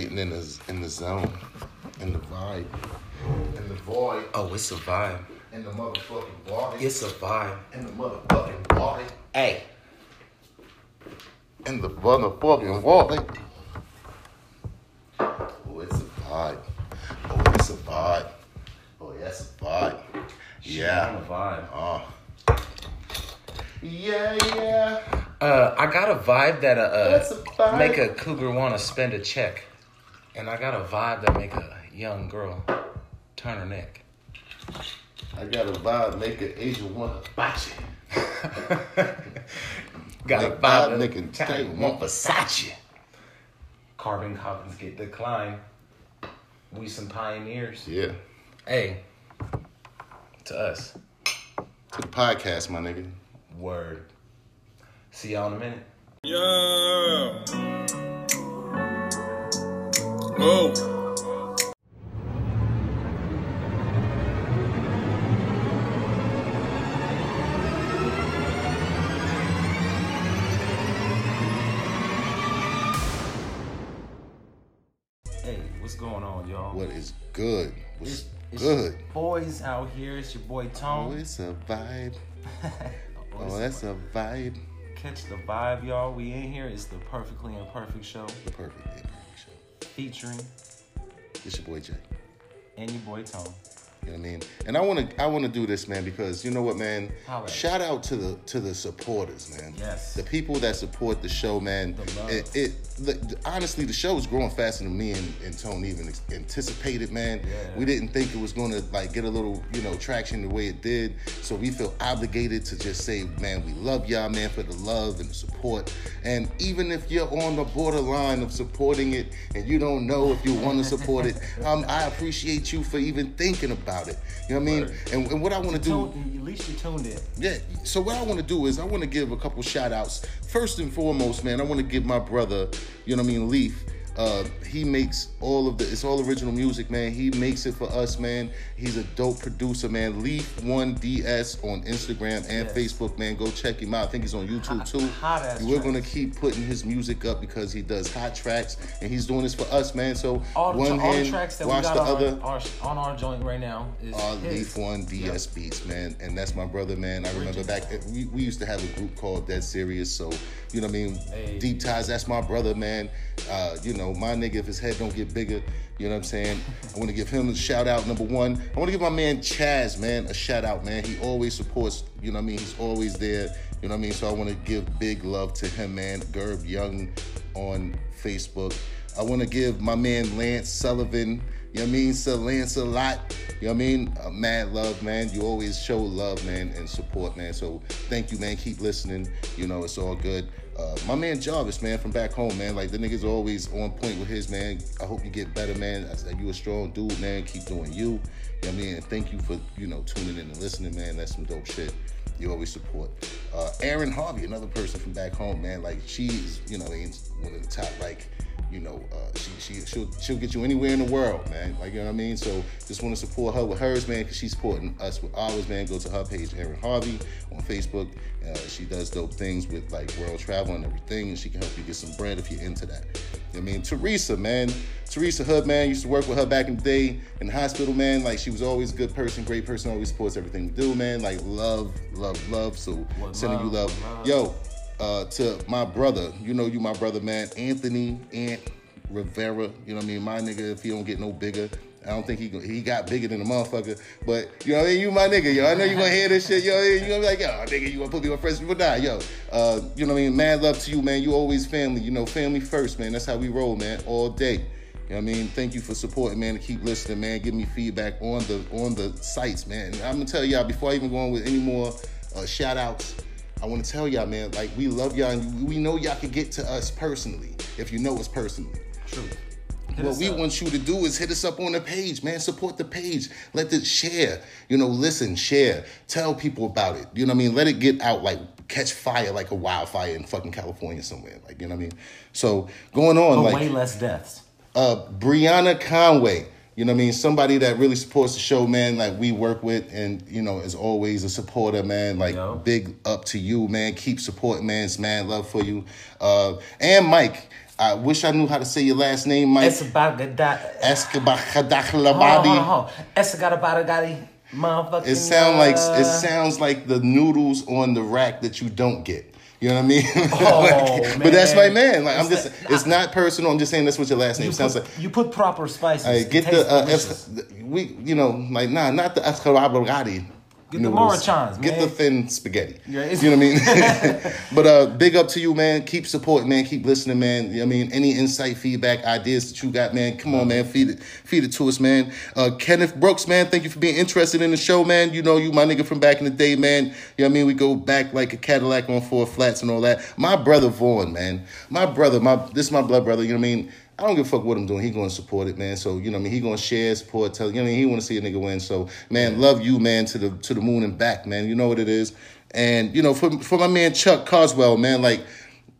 getting in the in the zone, in the vibe, in the void, Oh, it's a vibe. in the motherfucking body, It's a vibe. in the motherfucking body, Hey, in the motherfucking body. Oh, it's a vibe. Oh, it's a vibe. Oh, that's a vibe. Yeah. a vibe. Oh. Yeah, yeah. Uh, I got a vibe that uh, That's a uh vibe. make a cougar want to spend a check, and I got a vibe that make a young girl turn her neck. I got a vibe, make an Asian wanna botch. Got a Make vibe vibe, that make a make tank want Versace. Carbon copies get declined. We some pioneers. Yeah. Hey, to us, To the podcast, my nigga. word. See y'all in a minute. Yeah. Hey, what's going on, y'all? What is good? What's It's, it's good? boys out here. It's your boy Tone. Oh, it's a vibe. Oh, Oh, that's a vibe. Catch the vibe, y'all. We in here. It's the Perfectly Imperfect Show The perfect, yeah, perfect show. Featuring It's your boy Jay. and your boy Tone. You know what I mean? And I want to I want to do this, man, because you know what, man. Shout out to the to the supporters, man. Yes. The people that support the show, man. The love. It, it the, honestly, the show is growing faster than me and, and Tone even anticipated, man. Yeah. We didn't think it was going to like get a little, you know, traction the way it did. So we feel obligated to just say, man, we love y'all, man, for the love and the support. And even if you're on the borderline of supporting it and you don't know if you want to support it, um, I appreciate you for even thinking about it. You know what I mean? And, and what I want to do. At least you tuned in. Yeah. So what I want to do is I want to give a couple shout outs. First and foremost, man, I want to give my brother, you know what I mean, Leaf. Uh, he makes all of the it's all original music, man. He makes it for us, man. He's a dope producer, man. Leaf One DS on Instagram and Yes. Facebook, man. Go check him out. I think he's on YouTube Hot- too. hot ass We're tracks. gonna keep putting his music up because he does hot tracks and he's doing this for us, man. So All one hand tracks that we watch got the on, other. our, on our joint right now is Uh. Leaf One DS Beats, man, and that's my brother, man. I remember back we, we used to have a group called Dead Serious, so you know what I mean. Hey. Deep ties, that's my brother, man. Uh, you know, my nigga, if his head don't get bigger, you know what I'm saying. I want to give him a shout out. Number one, I want to give my man Chaz, man, a shout out, man. He always supports, you know what I mean. He's always there, you know what I mean. So I want to give big love to him, man. Gerb Young on Facebook. I want to give my man Lance Sullivan. You know what I mean? Sir Lance a lot. You know what I mean? Uh, mad love, man. You always show love, man, and support, man. So thank you, man. Keep listening. You know, it's all good. Uh, my man Jarvis, man, from back home, man. Like the nigga's always on point with his man. I hope you get better, man. I you a strong dude, man. Keep doing you. You know what I mean? Thank you for, you know, tuning in and listening, man. That's some dope shit. You always support. Uh, Erin Harvey, another person from back home, man. Like she's, you know, one of the top, like, you know, uh, she she she'll she'll get you anywhere in the world, man. Like you know what I mean. So just want to support her with hers, man, because she's supporting us with ours, man. Go to her page, Erin Harvey, on Facebook. Uh, she does dope things with like world travel and everything, and she can help you get some bread if you're into that. You know I mean, Teresa, man, Teresa Hood, man, used to work with her back in the day in the hospital, man. Like she was always a good person, great person, always supports everything we do, man. Like love, love, love. So What sending you love, love, love. yo uh, to my brother. You know you my brother, man. Anthony Ant Rivera. You know what I mean? My nigga, if he don't get no bigger. I don't think he he got bigger than a motherfucker, but you know. You my nigga, yo. I know you gonna hear this shit, yo. You gonna be like, yo, nigga, you gonna put me on first before die, yo. Uh, you know what I mean? Mad love to you, man. You always family, you know, family first, man. That's how we roll, man, all day. You know what I mean? Thank you for supporting, man. To keep listening, man. Give me feedback on the on the sites, man. I'm gonna tell y'all before I even go on with any more uh, shout outs. I want to tell y'all, man, like we love y'all and we know y'all can get to us personally if you know us personally. True. Hit What we up. want you to do is hit us up on the page, man. Support the page. Let it share. You know, listen, share. Tell people about it. You know what I mean? Let it get out like catch fire like a wildfire in fucking California somewhere. Like, you know what I mean? So going on, But like way less deaths. uh Brianna Conway. You know what I mean? Somebody that really supports the show, man, like we work with and you know, is always a supporter, man. Like big up to you, man. Keep supporting, man. It's man love for you. Uh and Mike. I wish I knew how to say your last name, Mike. Esbagada. Escobar Hold on, hold on, hold Khadakhlabadi. on. Esgada motherfucking. It sound like it uh, sounds like the noodles on the rack that you don't get. You know what I mean? Oh, Like, But that's my man. Like I'm just that- it's not personal. I'm just saying that's what your last name You sounds put, like. you put proper spices. It get the uh, es- we you know like nah not the escarabagati. Get the Maruchans, man. Get the thin spaghetti. Yeah, it's- you know what I mean? but uh, big up to you, man. Keep supporting, man. Keep listening, man. You know what I mean, any insight, feedback, ideas that you got, man. Come on, man. Feed it, feed it to us, man. Uh, Kenneth Brooks, man. Thank you for being interested in the show, man. You know you my nigga from back in the day, man. You know what I mean? We go back like a Cadillac on four flats and all that. My brother Vaughn, man. My brother, my this is my blood brother. You know what I mean? I don't give a fuck what I'm doing. He gonna support it, man. So you know, I mean, he gonna share, support, tell. You know, I mean, he want to see a nigga win. So, man, love you, man, to the to the moon and back, man. You know what it is. And you know, for for my man Chuck Coswell, man, like,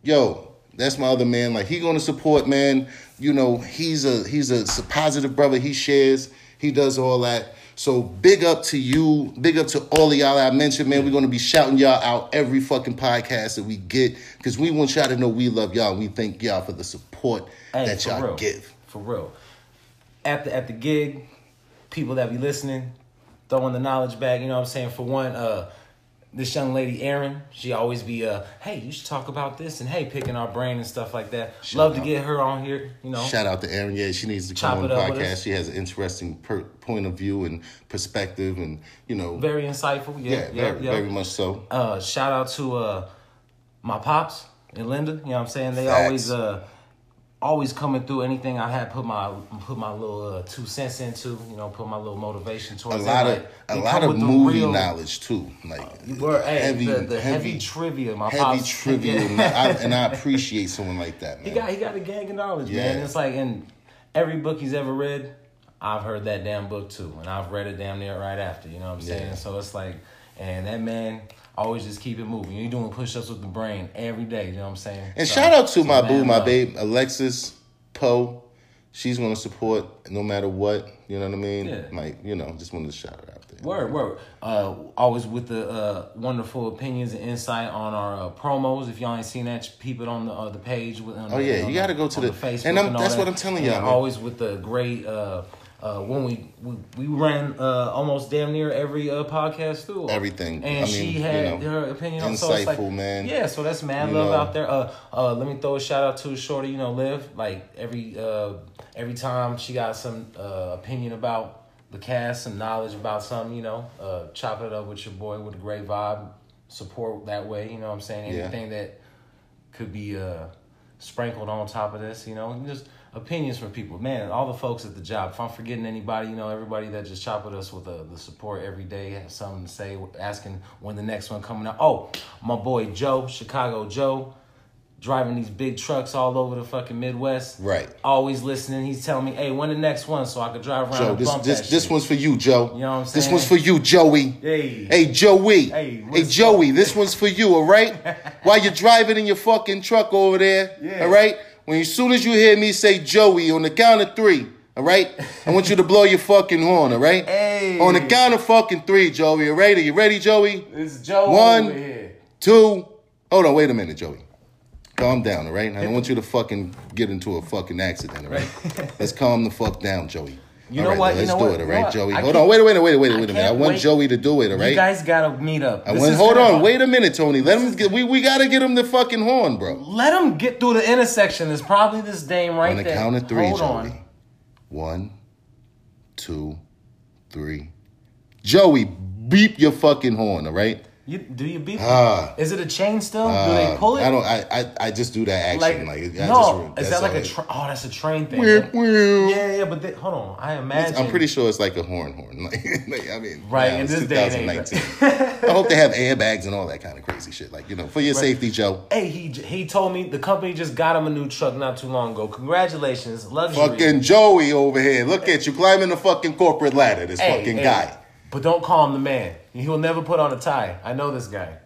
yo, that's my other man. Like, he gonna support, man. You know, he's a he's a positive brother. He shares. He does all that. So big up to you. Big up to all of y'all I mentioned, man. We're gonna be shouting y'all out every fucking podcast that we get because we want y'all to know we love y'all we thank y'all for the support Hey, that y'all real. give. For real. At the at the gig, people that be listening, throwing the knowledge back, you know what I'm saying? For one, uh this young lady Erin, she always be uh, hey, you should talk about this and hey, picking our brain and stuff like that. Love to get her on here, you know. Shout out to Erin. Yeah, she needs to Chop come on the podcast. She has an interesting per- point of view and perspective, and you know, Very insightful. yeah, Yeah, yeah, very, yeah. very much so. Uh, shout out to uh, my pops and Linda. You know what I'm saying? They Facts. always uh, always coming through anything I had put my put my little uh, two cents into. You know, put my little motivation towards. A lot it. of Like, a lot of movie real- knowledge too, like Word, hey, heavy, the, the heavy, heavy, trivia. My heavy pops, trivia, and I, and I appreciate someone like that, man. He got he got a gang of knowledge, man. Yeah. It's like in every book he's ever read, I've heard that damn book too, and I've read it damn near right after. You know what I'm saying? Yeah. So it's like, and that man always just keep it moving. You're doing push ups with the brain every day. You know what I'm saying? And So- shout out to so my boo, my love. babe, Alexis Poe. She's gonna support no matter what. You know what I mean? Yeah. Like you know, just wanted to shout it out there. Word, word. Uh, always with the uh, wonderful opinions and insight on our uh, promos. If y'all ain't seen that, peep it on the uh, the page. With, on Oh, the- yeah, you gotta go to on the- Facebook and I'm- all that's that. what I'm telling And y'all, man. Always with the great. Uh, uh, when we, we we ran uh, almost damn near every uh, podcast through Everything. and I she mean, you had know, her opinion on so like, insightful, man. Yeah, so that's mad You love know. out there. Uh, uh, let me throw a shout out to Shorty. You know, Liv. Like every uh, every time she got some uh, opinion about the cast, some knowledge about something. You know, uh, chop it up with your boy with a great vibe. Support that way. You know what I'm saying? Yeah. Anything that could be uh, sprinkled on top of this. You know, just opinions from people. Man, all the folks at the job. If I'm forgetting anybody, you know, everybody that just chop with us with the, the support every day, have something to say, asking when the next one coming out. Oh, my boy Joe, Chicago Joe, driving these big trucks all over the fucking Midwest. Right. Always listening. He's telling me, hey, when the next one so I could drive around Joe, this this this shit. one's for you, Joe. You know what I'm saying? This one's for you, Joey. Hey. Hey, Joey. Hey, Hey, Joey, this one's for you, all right? While you're driving in your fucking truck over there, Yeah. all right? When as soon as you hear me say Joey on the count of three, all right? I want you to blow your fucking horn, all right? Hey. On the count of fucking three, Joey, all right? Are you ready, Joey? It's Joe One. over here. Two. Hold on, wait a minute, Joey. Calm down, all right? I don't want you to fucking get into a fucking accident, all right? Let's calm the fuck down, Joey. You All know right, what? Let's You know do what? it, all right, You know what? Joey? I Hold on, wait a minute, wait a minute, wait a minute. I want wait. Joey to do it, all right? You guys gotta meet up. I This want, hold on, wait a minute, Tony. Let him get. We, we gotta get him the fucking horn, bro. Let him get through the intersection. There's probably this dame right there. On the there. count of three, Hold Joey. on. One, two, three. Joey, beep your fucking horn, all right? You, do you beep? Ah. Is it a chain still? do they Uh, pull it? I don't. I, I I just do that action. Like, I no, just, is that like a tra- oh, that's a train thing. Whip, whip. Yeah, yeah, but they, hold on. I imagine. I'm pretty sure it's like a horn horn. Like, like, I mean, Right, now in this day and age. 2019. I hope they have airbags and all that kind of crazy shit. Like, you know, for your safety, Joe. Hey, he he told me the company just got him a new truck not too long ago. Congratulations, luxury. Fucking Joey over here. Look at you climbing the fucking corporate ladder. This Hey, fucking hey, guy. But don't call him the man. He'll never put on a tie. I know this guy.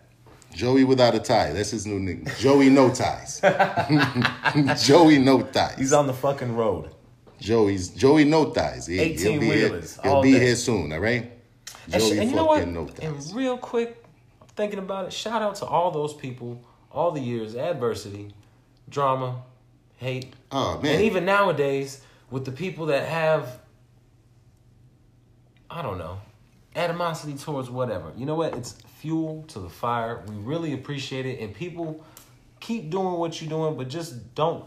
Joey without a tie. That's his new name. Joey no ties. Joey no ties. He's on the fucking road. Joey's Joey no ties. He, 18 he'll be here. wheelers He'll be day. here soon. All right. And, sh- Joey and you know what? no ties. And real quick, thinking about it. Shout out to all those people, all the years, adversity, drama, hate. Oh man. And even nowadays, with the people that have, I don't know, animosity towards whatever. You know what? It's fuel to the fire. We really appreciate it, and people keep doing what you're doing, but just don't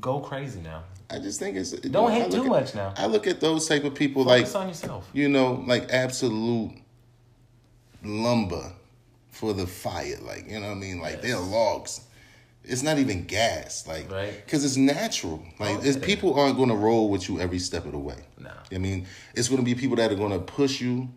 go crazy now. I just think it's Don't I hate too at- much now. I look at those type of people like on yourself. you know, like absolute lumber for the fire. Like, you know what I mean? Like Yes. they're logs. It's not even gas, like, Right. because it's natural. Like, Oh, it's, people aren't going to roll with you every step of the way. Nah. I mean, it's going to be people that are going to push you,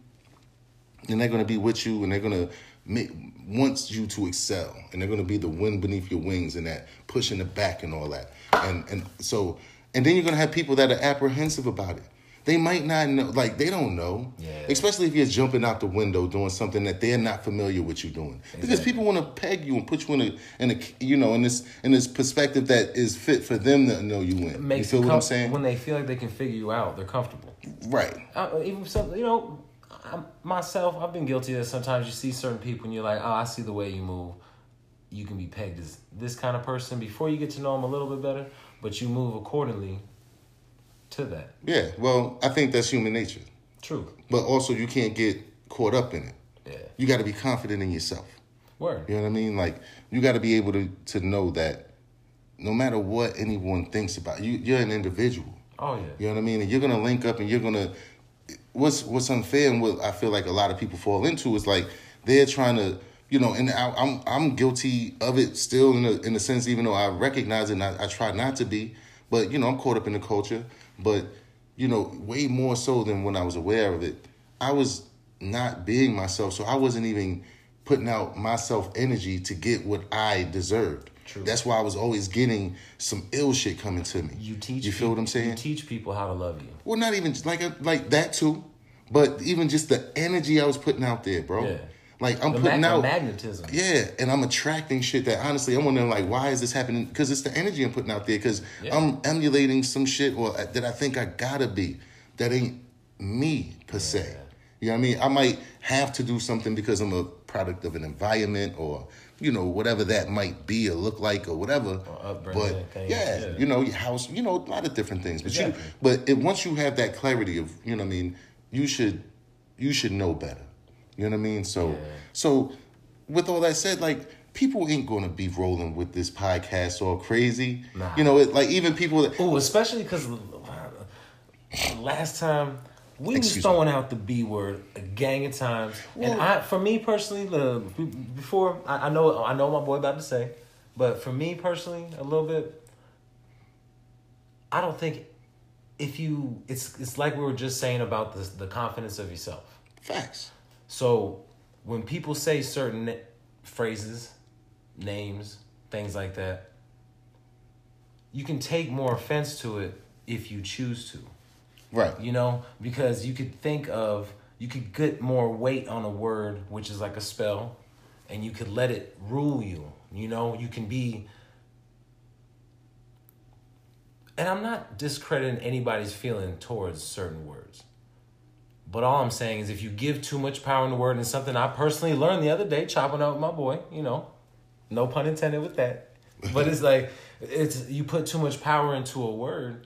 and they're going to be with you, and they're going to make wants you to excel, and they're going to be the wind beneath your wings, and that pushing the back and all that. And and so, and then you're going to have people that are apprehensive about it. They might not know, like they don't know, Yeah. especially if you're jumping out the window doing something that they're not familiar with you doing. Because people want to peg you and put you in a in a you know in this in this perspective that is fit for them to know you in. You feel it what I'm saying? When they feel like they can figure you out, they're comfortable. right. uh, even some, you know, I'm, myself, I've been guilty of this. Sometimes you see certain people and you're like, oh, I see the way you move. You can be pegged as this kind of person before you get to know them a little bit better, but you move accordingly to that. Yeah. Well, I think that's human nature. True. But also, you can't get caught up in it. Yeah. You got to be confident in yourself. Word. You know what I mean? Like you got to be able to to know that no matter what anyone thinks about you, you're an individual. Oh, yeah. You know what I mean? And you're gonna link up, and you're gonna. What's what's unfair and what I feel like a lot of people fall into is like they're trying to, you know, and I, I'm I'm guilty of it still in a in a sense, even though I recognize it, and I, I try not to be, but you know, I'm caught up in the culture. But you know, way more so than when I was aware of it, I was not being myself, so I wasn't even putting out myself energy to get what I deserved. True. That's why I was always getting some ill shit coming to me. You teach. You feel what I'm saying? You teach people how to love you. Well, not even like uh, like that too, but even just the energy I was putting out there, bro. Yeah. Like I'm The, putting mag- out, magnetism. yeah, and I'm attracting shit that honestly I'm wondering like why is this happening? Because it's the energy I'm putting out there. Because Yeah. I'm emulating some shit or uh, that I think I gotta be that ain't me per se. You know what I mean? I might have to do something because I'm a product of an environment or you know whatever that might be or look like or whatever. Or but things, yeah, yeah. you know your house, you know a lot of different things. But Exactly. you, but it, once you have that clarity of you know what I mean, you should you should know better. You know what I mean? So Yeah. so with all that said, like people ain't gonna be rolling with this podcast all crazy. Nah. You know, it, like even people that Oh, especially because last time we was Excuse me. throwing out the B word a gang of times, and I, for me personally, the before I, I know I know what my boy about to say, but for me personally, a little bit, I don't think if you it's it's like we were just saying about the the confidence of yourself. facts. So when people say certain phrases, names, things like that, you can take more offense to it if you choose to. Right. You know, because you could think of you could get more weight on a word, which is like a spell, and you could let it rule you. You know, you can be and I'm not discrediting anybody's feeling towards certain words. But all I'm saying is if you give too much power in the word and something I personally learned the other day, chopping up with my boy, you know, no pun intended with that. But it's like it's you put too much power into a word,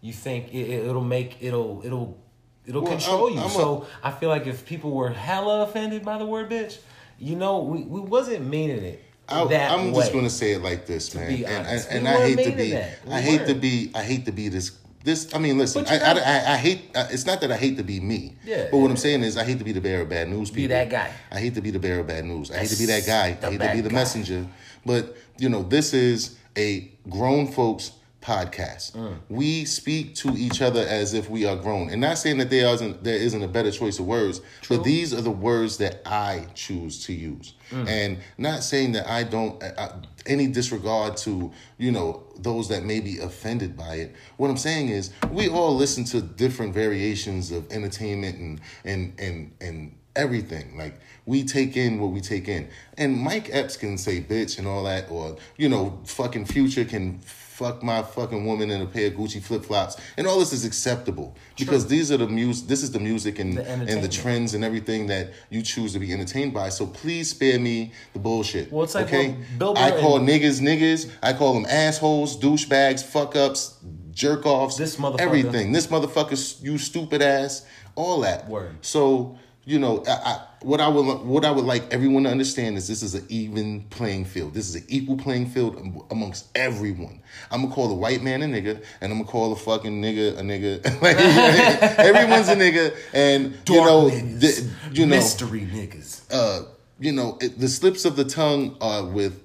you think it, it'll make it'll it'll it'll Well, control I'm- you. I'm so I feel like if people were hella offended by the word bitch, you know, we, we wasn't meaning it. I, way. just gonna say it like this, man. and and, We and I hate to be. We I hate to be, I hate to be this. This, I mean, listen, I, you I, I, I hate. Uh, it's not that I hate to be me. Yeah, But what yeah. I'm saying is, I hate to be the bearer of bad news. Be that guy. I hate to be the bearer of bad news. I hate to be that guy. I hate to be the guy. messenger. But you know, this is a grown folks podcast. Mm. We speak to each other as if we are grown, and not saying that there isn't there isn't a better choice of words, but these are the words that I choose to use, Mm. and not saying that I don't uh, uh, any disregard to you know those that may be offended by it. What I'm saying is we all listen to different variations of entertainment and and and and everything. Like we take in what we take in. And Mike Epps can say bitch and all that, or you know, fucking future can fuck my fucking woman in a pair of Gucci flip flops, and all this is acceptable because these are the music. This is the music and The and the trends and everything that you choose to be entertained by. So please spare me the bullshit. Well, it's like okay, I call and- niggas niggas. I call them assholes, douchebags, fuck ups, jerk offs. This motherfucker. everything. This motherfucker, you stupid ass, all that. Word. So you know, I, I, what I would what I would like everyone to understand is this is an even playing field. This is an equal playing field amongst everyone. I'm gonna call a white man a nigga, and I'm gonna call a fucking nigga a nigga. Like, everyone's a nigga, and you know, niggas. the, you know, mystery niggas. uh, you know, it, the slips of the tongue are with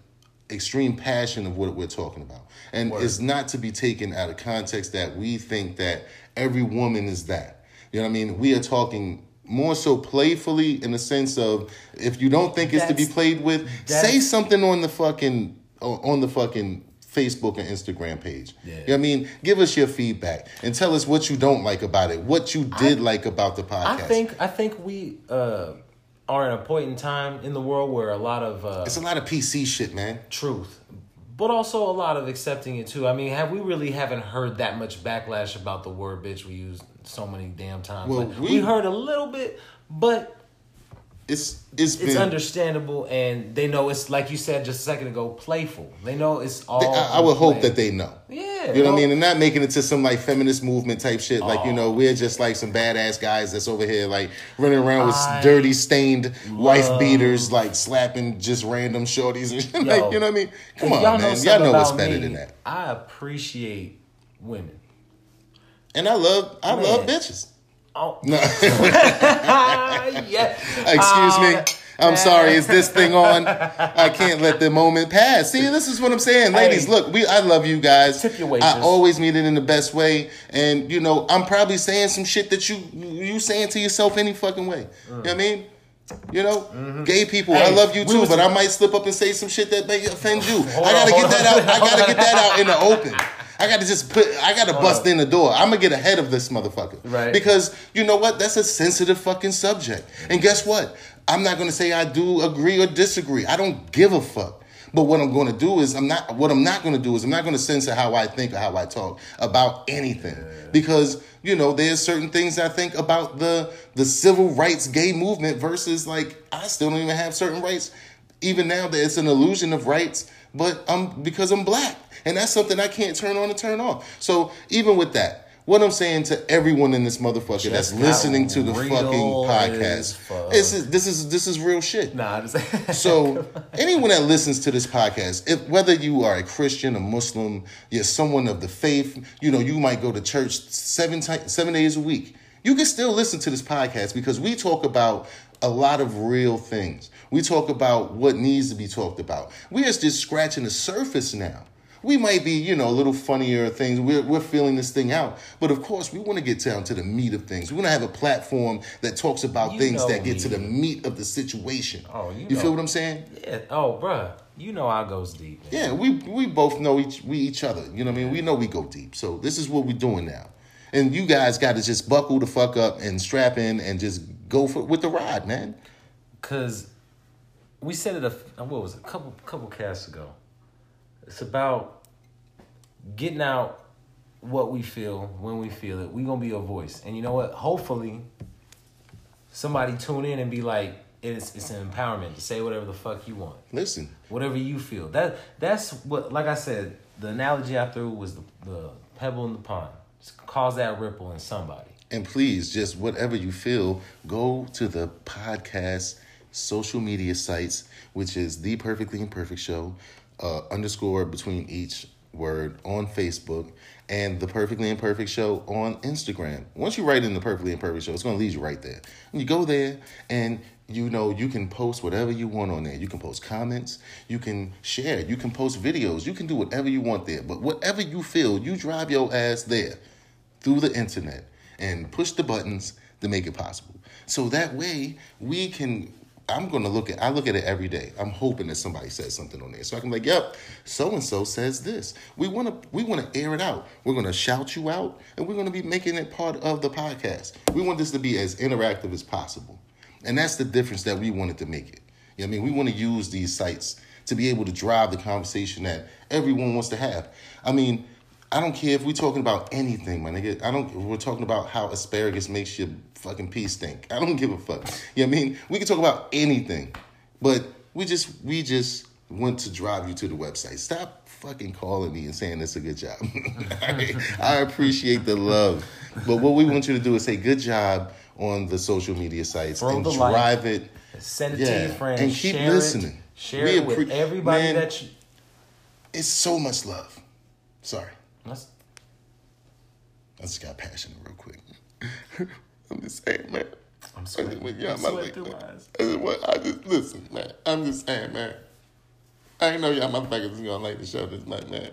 extreme passion of what we're talking about. And it's not to be taken out of context that we think that every woman is that. You know what I mean? We are talking more so playfully in the sense of if you don't think it's to be played with, say something on the fucking on the fucking Facebook and Instagram page. Yeah. You know what I mean? Give us your feedback and tell us what you don't like about it, what you did like about the podcast. I think I think we uh, are in a point in time in the world where a lot of uh, it's a lot of PC shit, man. truth, but also a lot of accepting it too. I mean, have we really haven't heard that much backlash about the word bitch we use so many damn times? Well, Like, we- we heard a little bit, but It's it's it's been understandable, and they know it's like you said just a second ago, playful. They know it's all. They- I, I would hope that they know. Yeah, You know what I mean? And not making it to some like feminist movement type shit. Like, you oh. know, Oh. we're just like some badass guys that's over here like running around with I dirty, stained wife beaters, like slapping just random shorties and shit. Yo, like, you know what I mean? Come on, y'all man. Y'all know what's better me, than that. I appreciate women. And I love I Man. love bitches. Oh, No. yeah. Excuse me. Um, I'm sorry. Is this thing on? I can't let the moment pass. See, this is what I'm saying, ladies. Hey. Look, we I love you guys. Tip your I always mean it in the best way, and you know, I'm probably saying some shit that you you saying to yourself any fucking way. You know what I mean? You know, gay people, I Mm. Love you too, but I might slip up and say some shit that may offend you. I gotta on, get that on. out. I gotta get that out in the open. I gotta just put. I gotta bust in the door. I'm gonna get ahead of this motherfucker. Right. Because you know what? That's a sensitive fucking subject. And guess what? I'm not gonna say I do agree or disagree. I don't give a fuck. But what I'm going to do is I'm not. What I'm not going to do is I'm not going to censor how I think or how I talk about anything because you know there's certain things I think about the the civil rights gay movement versus like I still don't even have certain rights. Even now, that it's an illusion of rights, but I'm because I'm black, and that's something I can't turn on and turn off. So even with that. What I'm saying to everyone in this motherfucker that's Just listening to the fucking podcast, fuck. this is this is this is real shit. Nah, So anyone that listens to this podcast, if whether you are a Christian, a Muslim, you're someone of the faith, you know, you might go to church seven ti- seven days a week. You can still listen to this podcast because we talk about a lot of real things. We talk about what needs to be talked about. We are just scratching the surface now. We might be, you know, a little funnier things. We're, we're feeling this thing out. But of course, we want to get down to the meat of things. We want to have a platform that talks about You things that get to the meat of the situation. Oh, you you know. feel what I'm saying? yeah. Oh, bruh, you know I goes deep. Man. Yeah, we we both know each we each other. You know what I mean? We know we go deep. So this is what we're doing now. And you guys got to just buckle the fuck up and strap in and just go for with the ride, man. Cause we said it a what was it, a couple couple casts ago. It's about getting out what we feel when we feel it. We're gonna be a voice, and you know what? Hopefully, somebody tune in and be like, it's it's an empowerment to say whatever the fuck you want, Listen, whatever you feel. That that's what. Like I said, the analogy I threw was the, the pebble in the pond. Just cause that ripple in somebody. and please just whatever you feel, go to the podcast social media sites, which is the Perfectly Imperfect Show, uh, underscore between each word on Facebook, and the Perfectly Imperfect Show on Instagram. Once you write in the Perfectly Imperfect Show, it's going to lead you right there. And you go there, and you know you can post whatever you want on there. You can post comments, you can share, you can post videos, you can do whatever you want there. But whatever you feel, you drive your ass there through the internet and push the buttons to make it possible. So that way we can I'm gonna look at I look at it every day. I'm hoping that somebody says something on there. So I can be like, yep, so and so says this. We wanna we wanna air it out. We're gonna shout you out and we're gonna be making it part of the podcast. We want this to be as interactive as possible. And that's the difference that we wanted to make it. You know what I mean? We want to use these sites to be able to drive the conversation that everyone wants to have. I mean, I don't care if we're talking about anything, my nigga. I don't. We're talking about how asparagus makes your fucking pee stink. I don't give a fuck. You know what I mean? We can talk about anything, but we just we just want to drive you to the website. Stop fucking calling me and saying it's a good job. I, I appreciate the love, but what we want you to do is say good job on the social media sites Throw and drive it. Send it Yeah, to your friends. and keep share listening. It, share We it with appre- everybody Man. that you. It's so much love. Sorry. Let's, I just got passionate. I'm just saying, man. I'm sweating. Well, yeah, I'm my sweating through my eyes. I just, want- I just listen, man. I'm just saying, man. I ain't know y'all motherfuckers is gonna like the show this much, man.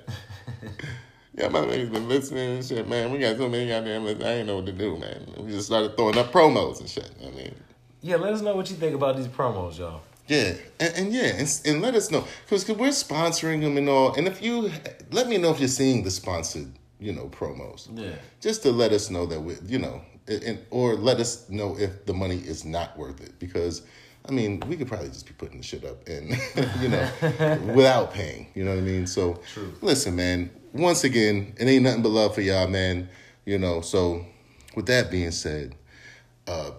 y'all motherfuckers been listening and shit, man. We got so many goddamn listeners. I ain't know what to do, man. We just started throwing up promos and shit. I mean, Yeah, let us know what you think about these promos, y'all. yeah, and, and yeah, and, and let us know because we're sponsoring them and all. And if you let me know if you're seeing the sponsored, you know, promos. Yeah. just to let us know that we, you know, and or let us know if the money is not worth it because. I mean, we could probably just be putting the shit up and, you know, without paying. You know what I mean? So, True. listen, man, once again, it ain't nothing but love for y'all, man. You know, so with that being said, uh,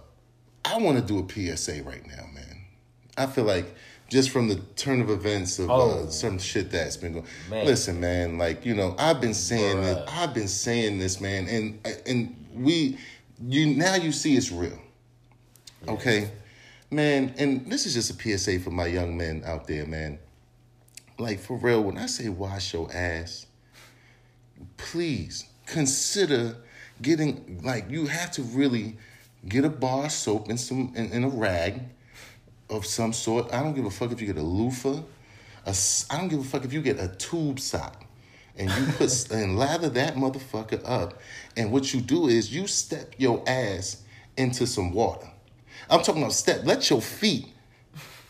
I want to do a PSA right now, man. I feel like just from the turn of events of Oh. uh, some shit that's been going. Man. Listen, man, like you know, I've been saying Bruh. this. I've been saying this, man, and and we, you now you see it's real. Okay, man, and this is just a PSA for my young men out there, man. Like for real, when I say wash your ass, please consider getting like you have to really get a bar of soap and some and, and a rag of some sort. I don't give a fuck if you get a loofah. A, s- I don't give a fuck if you get a tube sock and you put and lather that motherfucker up. And what you do is you step your ass into some water. I'm talking about step. Let your feet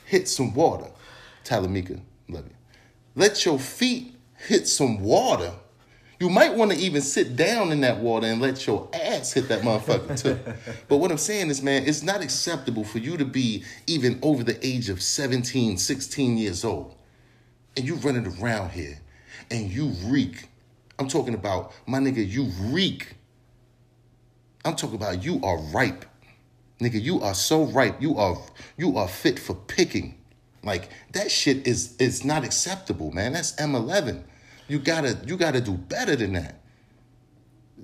hit some water. Talamika, love you. Let your feet hit some water. You might want to even sit down in that water and let your ass hit that motherfucker too. but what I'm saying is, man, it's not acceptable for you to be even over the age of 17, 16 years old. And you running around here and you reek. I'm talking about, my nigga, you reek. I'm talking about you are ripe. Nigga, you are so ripe. You are you are fit for picking. Like that shit is is not acceptable, man. That's M11. You gotta you gotta do better than that.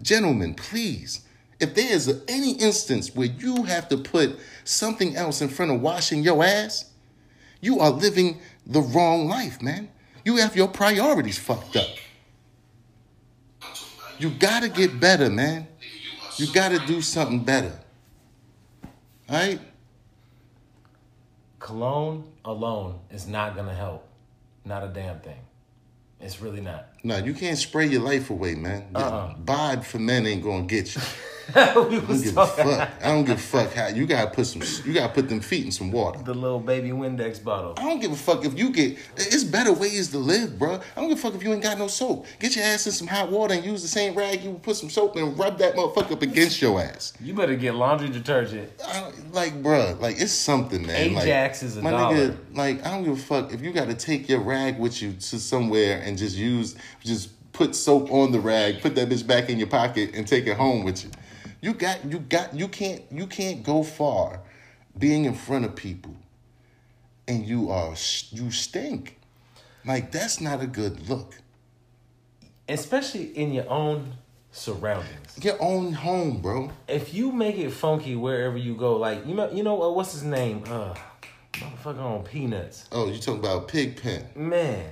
Gentlemen, please. If there is any instance where you have to put something else in front of washing your ass, you are living the wrong life, man. You have your priorities fucked up. You gotta get better, man. You gotta do something better. All right? Cologne alone is not gonna help. Not a damn thing. It's really not. No, you can't spray your life away, man. Uh-uh. Bod for men ain't gonna get you. we I don't was give a fuck. I don't give a fuck how you gotta put some. You gotta put them feet in some water. the little baby Windex bottle. I don't give a fuck if you get. It's better ways to live, bro. I don't give a fuck if you ain't got no soap. Get your ass in some hot water and use the same rag you put some soap and rub that motherfucker up against your ass. You better get laundry detergent. I like, bruh, like it's something, man. Ajax like, is a my dollar. nigga. Like, I don't give a fuck if you got to take your rag with you to somewhere and just use, just put soap on the rag, put that bitch back in your pocket, and take it home with you. You got, you got, you can't, you can't go far, being in front of people, and you are, you stink. Like that's not a good look. Especially in your own surroundings. Your own home, bro. If you make it funky wherever you go, like you know, you know uh, what's his name? Uh, motherfucker on Peanuts. Oh, you talking about pig pen? Man,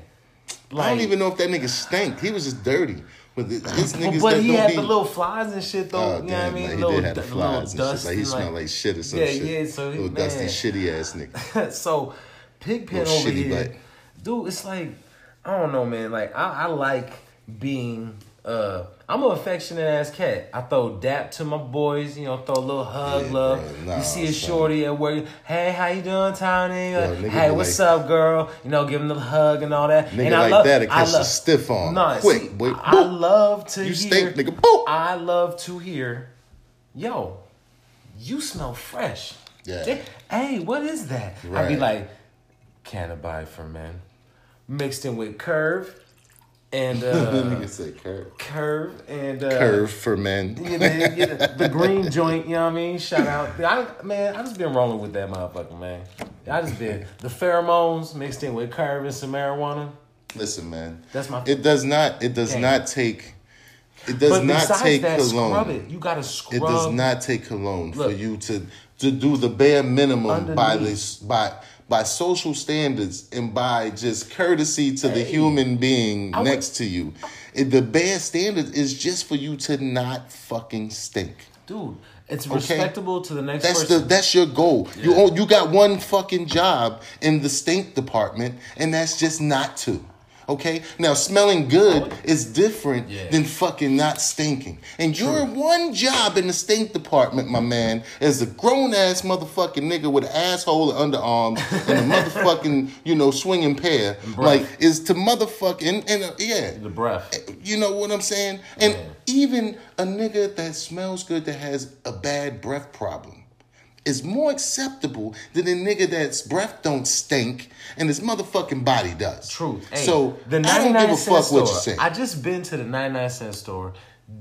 I don't even know if that nigga stank. He was just dirty. But this But, niggas but that he had the little flies and shit though. Oh, you know what I mean? like, he little, did have the flies and shit. Like he smelled like shit or some Yeah, shit. yeah, yeah. so he- little dusty, shitty ass nigga. so Pigpen over here, butt. dude. It's like I don't know, man. Like I, I like being. Uh I'm an affectionate ass cat. I throw dap to my boys, you know, throw a little hug, Yeah, love. bro. Nah, you see a son. shorty at work, hey, how you doing, Tony? Yo, hey, what's like- up, girl? You know, give him the hug and all that. Nigga and I like love, that, it catch a stiff on. Nah, Quick, see, boy. I love to You hear. stink, nigga. Boop. I love to hear, yo, you smell fresh. Yeah. Hey, what is that? I'd be Right. like, cannabis for men. mixed in with curve and uh, say curve. curve and uh, Curve for men. You know, you know, the green joint, you know what I mean? Shout out. I, man, I just been rolling with that motherfucker, man. I just been the pheromones mixed in with curve and some marijuana. Listen, man. That's my- It does not. It does not take. It does But not take that, cologne. it. You gotta scrub. It does not take cologne for you to to do the bare minimum by this by by social standards and by just courtesy to the human being would- next to you. The bad standard is just for you to not fucking stink. Dude, it's respectable to the next That's person. the that's your goal. You you got one fucking job in the stink department, and that's just not to. Okay, now smelling good is different Yeah. than fucking not stinking. And your one job in the stink department, my man, as a grown ass motherfucking nigga with an asshole and underarms and a motherfucking you know swinging pair, like is to motherfucking and uh, yeah, the breath. you know what I'm saying? And Yeah. even a nigga that smells good that has a bad breath problem is more acceptable than a nigga that's breath don't stink and his motherfucking body does. Truth. Hey, so the I don't give a fuck store, what you say. I just been to the 99 cent store.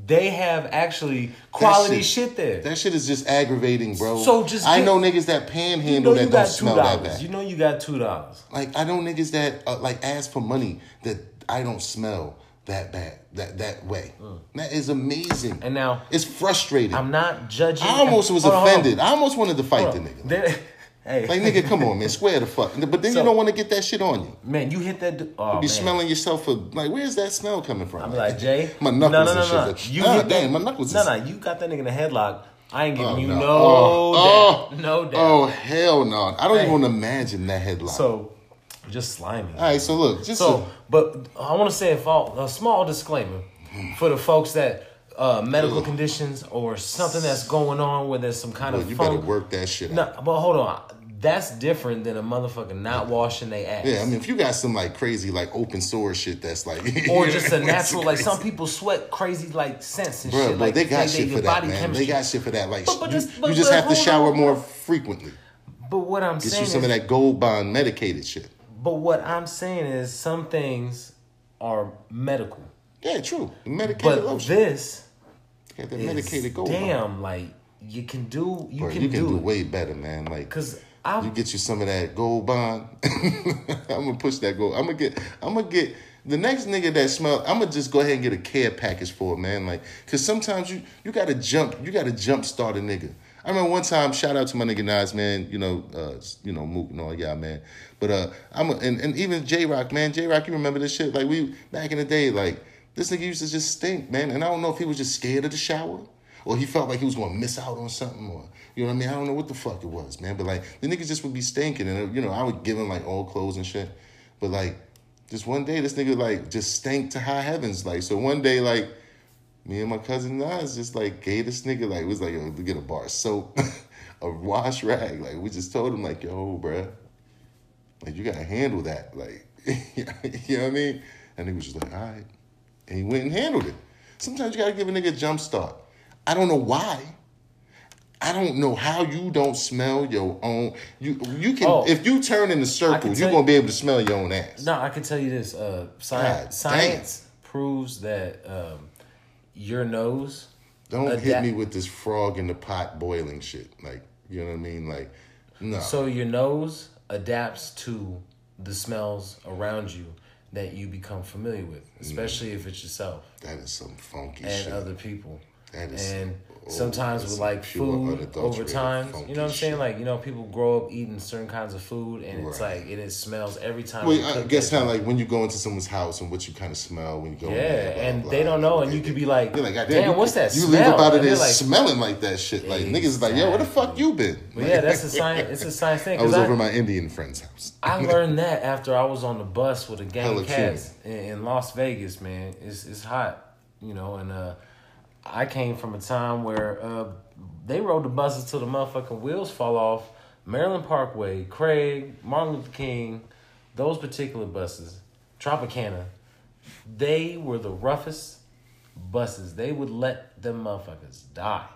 They have actually quality That shit, there. That shit is just aggravating, bro. So just I get- know niggas that you panhandle know you that don't smell that bad. You know you got two dollars. Like I know niggas that uh, like ask for money that I don't smell that bad that that way. That is amazing. Mm. And now it's frustrating. I'm not judging. I almost was Hold on, on. offended. I almost wanted to fight Hold the nigga. There- hey, Like nigga, come on, man, swear the fuck. But then So- you don't want to get that shit on you. man, you hit that. Oh, Be man. smelling yourself for like, where's that smell coming from? I'm like Jay. my knuckles no, no, and shit. no. Like, You ah, hit damn, that, my knuckles. No, is, no, you got that nigga in the headlock. I ain't giving Oh, you no. no, Oh, doubt. no doubt. Oh hell no! I don't Hey. even want to imagine that headlock. So, just slimy. all right, so look, just So, but I want to say a, fault, a small disclaimer for the folks that uh, medical conditions or something that's going on where there's some kind of you better work that shit out. No, but hold on. That's different than a motherfucker not washing their ass. Yeah, I mean, if you got some like crazy like open sore shit, that's like or just a natural, like some people sweat crazy like scents and Bro, shit. but like they got shit their for that, man. chemistry. They got shit for that. Like But- but you, but- you just have to shower on. more frequently. But what I'm Get saying you some is, of that gold bond medicated shit. But what I'm saying is, some things are medical, Yeah, true. Medicated but lotion. this that is medicated gold damn. Like you can do, you Bro, can you can do, do way better, man. Like, you I, get you some of that gold bond. I'm gonna push that gold. I'm gonna get. I'm gonna get the next nigga that smell. I'm gonna just go ahead and get a care package for it, man. Like, cause sometimes you you gotta jump. You gotta jump start a nigga. I remember one time. Shout out to my nigga Nas, man. You know, uh, you know, Mook and all y'all, man. But uh, I'm a, and and even J Rock, man. J Rock, you remember this shit? Like we back in the day, like this nigga used to just stink, man. And I don't know if he was just scared of the shower or he felt like he was gonna miss out on something, or you know what I mean. I don't know what the fuck it was, man. But like the nigga just would be stinking, and you know I would give him like all clothes and shit. But like just one day, this nigga like just stank to high heavens. Like so, one day like me and my cousin Nas just like gave this nigga like it was like yo, get a bar of soap, a wash rag. Like we just told him like yo, bruh, like you gotta handle that. Like you know what I mean. And he was just like all right, and he went and handled it. Sometimes you gotta give a nigga a jump start. I don't know why. I don't know how you don't smell your own. You you can Oh. if you turn in the circle, you're gonna be able to smell your own ass. no, I can tell you this. Uh, God science, science proves that um, your nose. Don't hit me with this frog in the pot boiling shit. Like you know what I mean? Like no. So your nose adapts to the smells around you that you become familiar with, mm. especially if it's yourself that is some funky and shit. other people. Is and some- sometimes with like food over time, you know what I'm saying? shit. Like you know, people grow up eating certain kinds of food, and it's like and it smells every time. well, I guess kind of like when you go into someone's house and what you kind of smell when you go. in Yeah, there, blah, and blah, they don't know, blah. and you could be like, like, "God damn, you- what's that You smell?" leave up out of And they're like- smelling like that shit. Like niggas is like, yo, where the fuck you been? But yeah, that's a science. It's a science thing. I was over my Indian friend's house. I learned that after I was on the bus with a gang Hella of cats in, in Las Vegas, man. It's it's hot, you know, and uh I came from a time where uh they rode the buses till the motherfucking wheels fall off. Maryland Parkway, Craig, Martin Luther King, those particular buses, Tropicana, they were the roughest buses. They would let them motherfuckers die.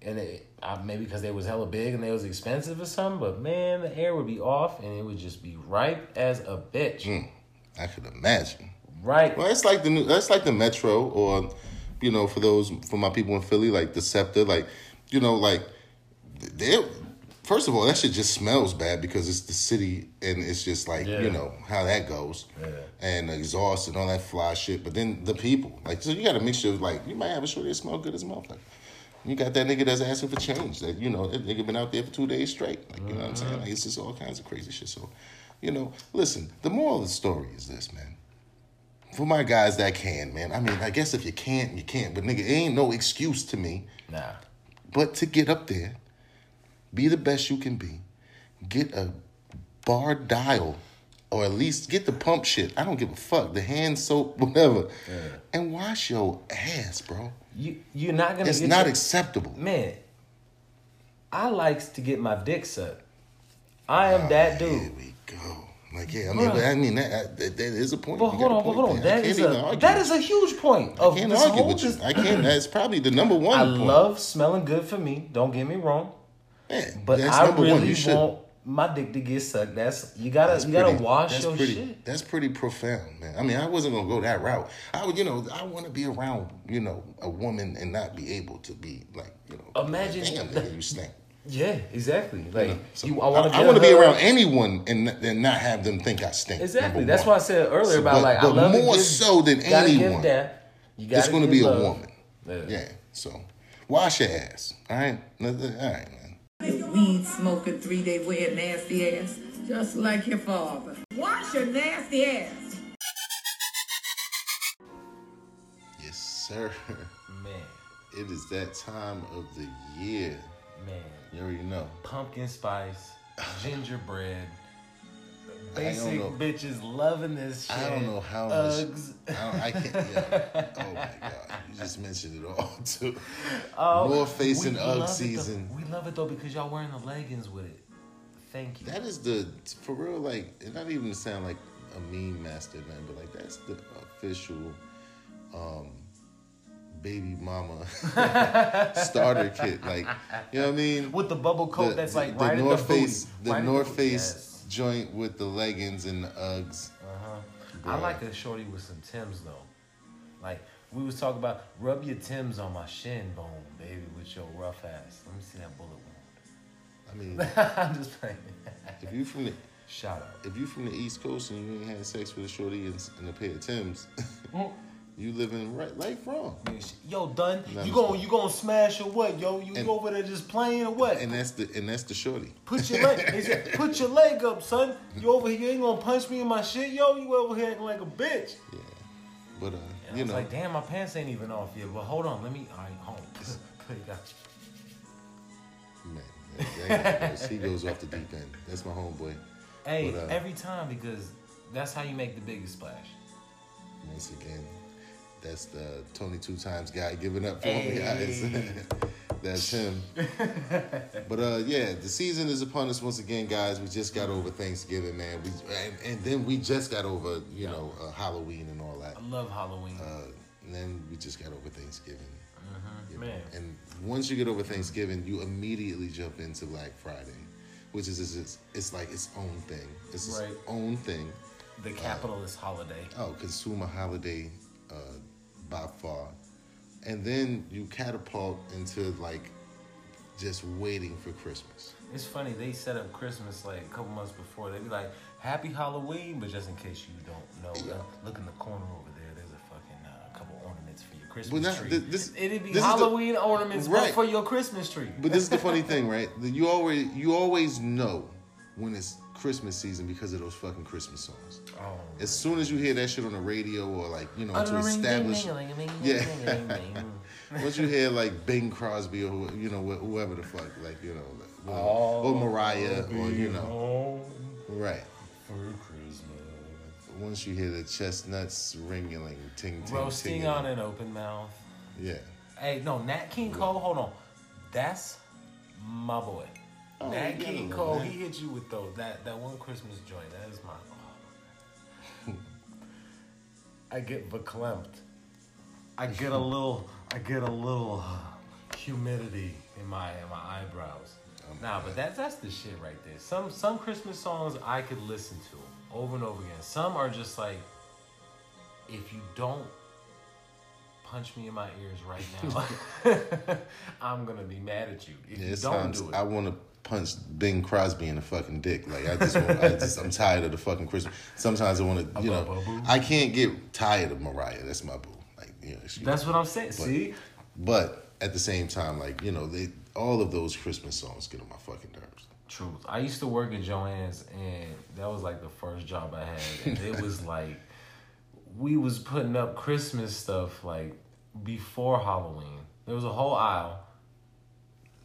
And it, uh, maybe because they was hella big and they was expensive or something, but man, the air would be off and it would just be ripe as a bitch. I could imagine. Right. Well, it's like the new, that's like the Metro, or you know, for those for my people in Philly, like the SEPTA, like you know, like they. First of all, that shit just smells bad because it's the city, and it's just like Yeah. you know how that goes, Yeah. and exhaust and all that fly shit. But then the people, like, so you got a mixture of like you might have a shorty that smell good as a motherfucker. You got that nigga that's asking for change. That you know, that nigga been out there for two days straight. Like you know what I'm saying? Uh-huh. Like it's just all kinds of crazy shit. So, you know, listen. The moral of the story is this, man. For my guys that can, man. I mean, I guess if you can't, you can't. But nigga, it ain't no excuse to me. Nah. But to get up there, be the best you can be. Get a bar dial, or at least get the pump shit. I don't give a fuck. The hand soap, whatever, and wash your ass, bro. You you're not gonna It's get not your- acceptable. Man, I likes to get my dick sucked. I am oh, that dude. Here we go. Like yeah, I mean, but I mean that, that, that is a point. But hold on, but hold on. there. That is a that is a huge point I can't this argue with you. dis- I can't. That's probably the number one. I point. love smelling good for me. Don't get me wrong, Man, but I really one. You should. want my dick to get sucked. That's you gotta That's you gotta pretty- wash that's your pretty, shit. That's pretty profound, man. I mean, I wasn't gonna go that route. I would, you know, I want to be around, you know, a woman and not be able to be like, you know, Imagine damn, that- nigga, you stink. Yeah, exactly. Like So you, I want to. I, want to be around anyone and and not have them think I stink. Exactly. That's why I said earlier So, about but- like I but love to more give- so than gotta give anyone, down. You gotta It's going to give be a woman. Yeah. Yeah. So wash your ass. All right. All right, man. This weed smoking, three day wear nasty ass, just like your father. Wash your nasty ass. Yes, sir. Man, It is that time of the year. man, You already know. pumpkin spice, gingerbread. Basic bitches loving this shit. I don't know how Uggs. much. I, don't, I can't. Yeah. Oh my god! You just mentioned it all too. Oh, North Face and UGG it, though. season. We love it though because y'all wearing the leggings with it. Thank you. That is the for real. Like, it not even to sound like a meme master, man, but like that's the official, um, baby mama starter kit. Like, you know what I mean? with the bubble coat the, that's the- like the right North the booty. Face, the Right North booty. Face Yes. joint with the leggings and the Uggs. Uh-huh. I like a shorty with some Tims though. Like we was talking about, rub your Tims on my shin bone, baby, with your rough ass. Let me see that bullet wound. I mean. I'm just playing. if you from the Shout out. if you from the East Coast and you ain't had sex with a shorty and, and a pair of Tims, you living right life wrong. Yo, done. No, you gonna you gonna smash or what? Yo, you, And- over there just playing or what? And that's the and that's the shorty. Put your leg. He said, put your leg up, son. You over here? You ain't gonna punch me in my shit, yo. You over here acting like a bitch. Yeah. But uh, And I you was know, like, damn, my pants ain't even off yet. But hold on, let me. All right. You man, that- that- he goes off the deep end. That's my homeboy. Hey, But, uh, every time because that's how you make the biggest splash. Once again, that's the Tony two times guy giving up for Hey. me, guys. that's him. but uh, yeah, the season is upon us once again, guys. We just got over Thanksgiving, man. We and, and then we just got over, you know, uh, Halloween and all that. I love Halloween. Uh, and then we just got over Thanksgiving. You know, Man. And once you get over Thanksgiving, you immediately jump into Black Friday, which is it's, it's like its own thing. It's its own thing. the capitalist holiday. Oh, consumer holiday uh, by far. And then you catapult into like just waiting for Christmas. It's funny they set up Christmas like a couple months before. They be like, "Happy Halloween," but just in case you don't know, Yeah. look in the corner over there. There's a fucking uh, couple ornaments for your Christmas now, tree. this- It'd be is the- Halloween ornaments, but Right. for your Christmas tree. But this is the funny thing, right? That You always you always know when it's Christmas season because of those fucking Christmas songs. Oh. As soon as you hear that shit on the radio or like you know oh, to establish, yeah. Once you hear like Bing Crosby or you know whoever the fuck, like you know, like, you know, or Mariah or you know, right. for Christmas. Once you hear the chestnuts ringling, ting ting, Roasting tingling. on an open mouth. Yeah. Hey, no, Nat King Cole. Hold on, that's my boy. Oh, you King Cole. that. He hit you with those that that one Christmas joint. That is my. oh. I get verklempt. I get a little. I get a little humidity in my in my eyebrows. Oh nah, but that's that's the shit right there. Some some Christmas songs I could listen to over and over again. Some are just like if you don't punch me in my ears right now, I'm gonna be mad at you. If Yeah, you don't times do it, I want to punch Bing Crosby in the fucking dick. Like I just, want, I just, I'm tired of the fucking Christmas. Sometimes I want to, you know. I can't get tired of Mariah. That's my boo. Like, you know, she, that's what I'm saying. See, but at the same time, like you know, they all of those Christmas songs get on my fucking nerves. truth. I used to work at Joann's, and that was like the first job I had, and it was like we was putting up Christmas stuff like before Halloween. There was a whole aisle.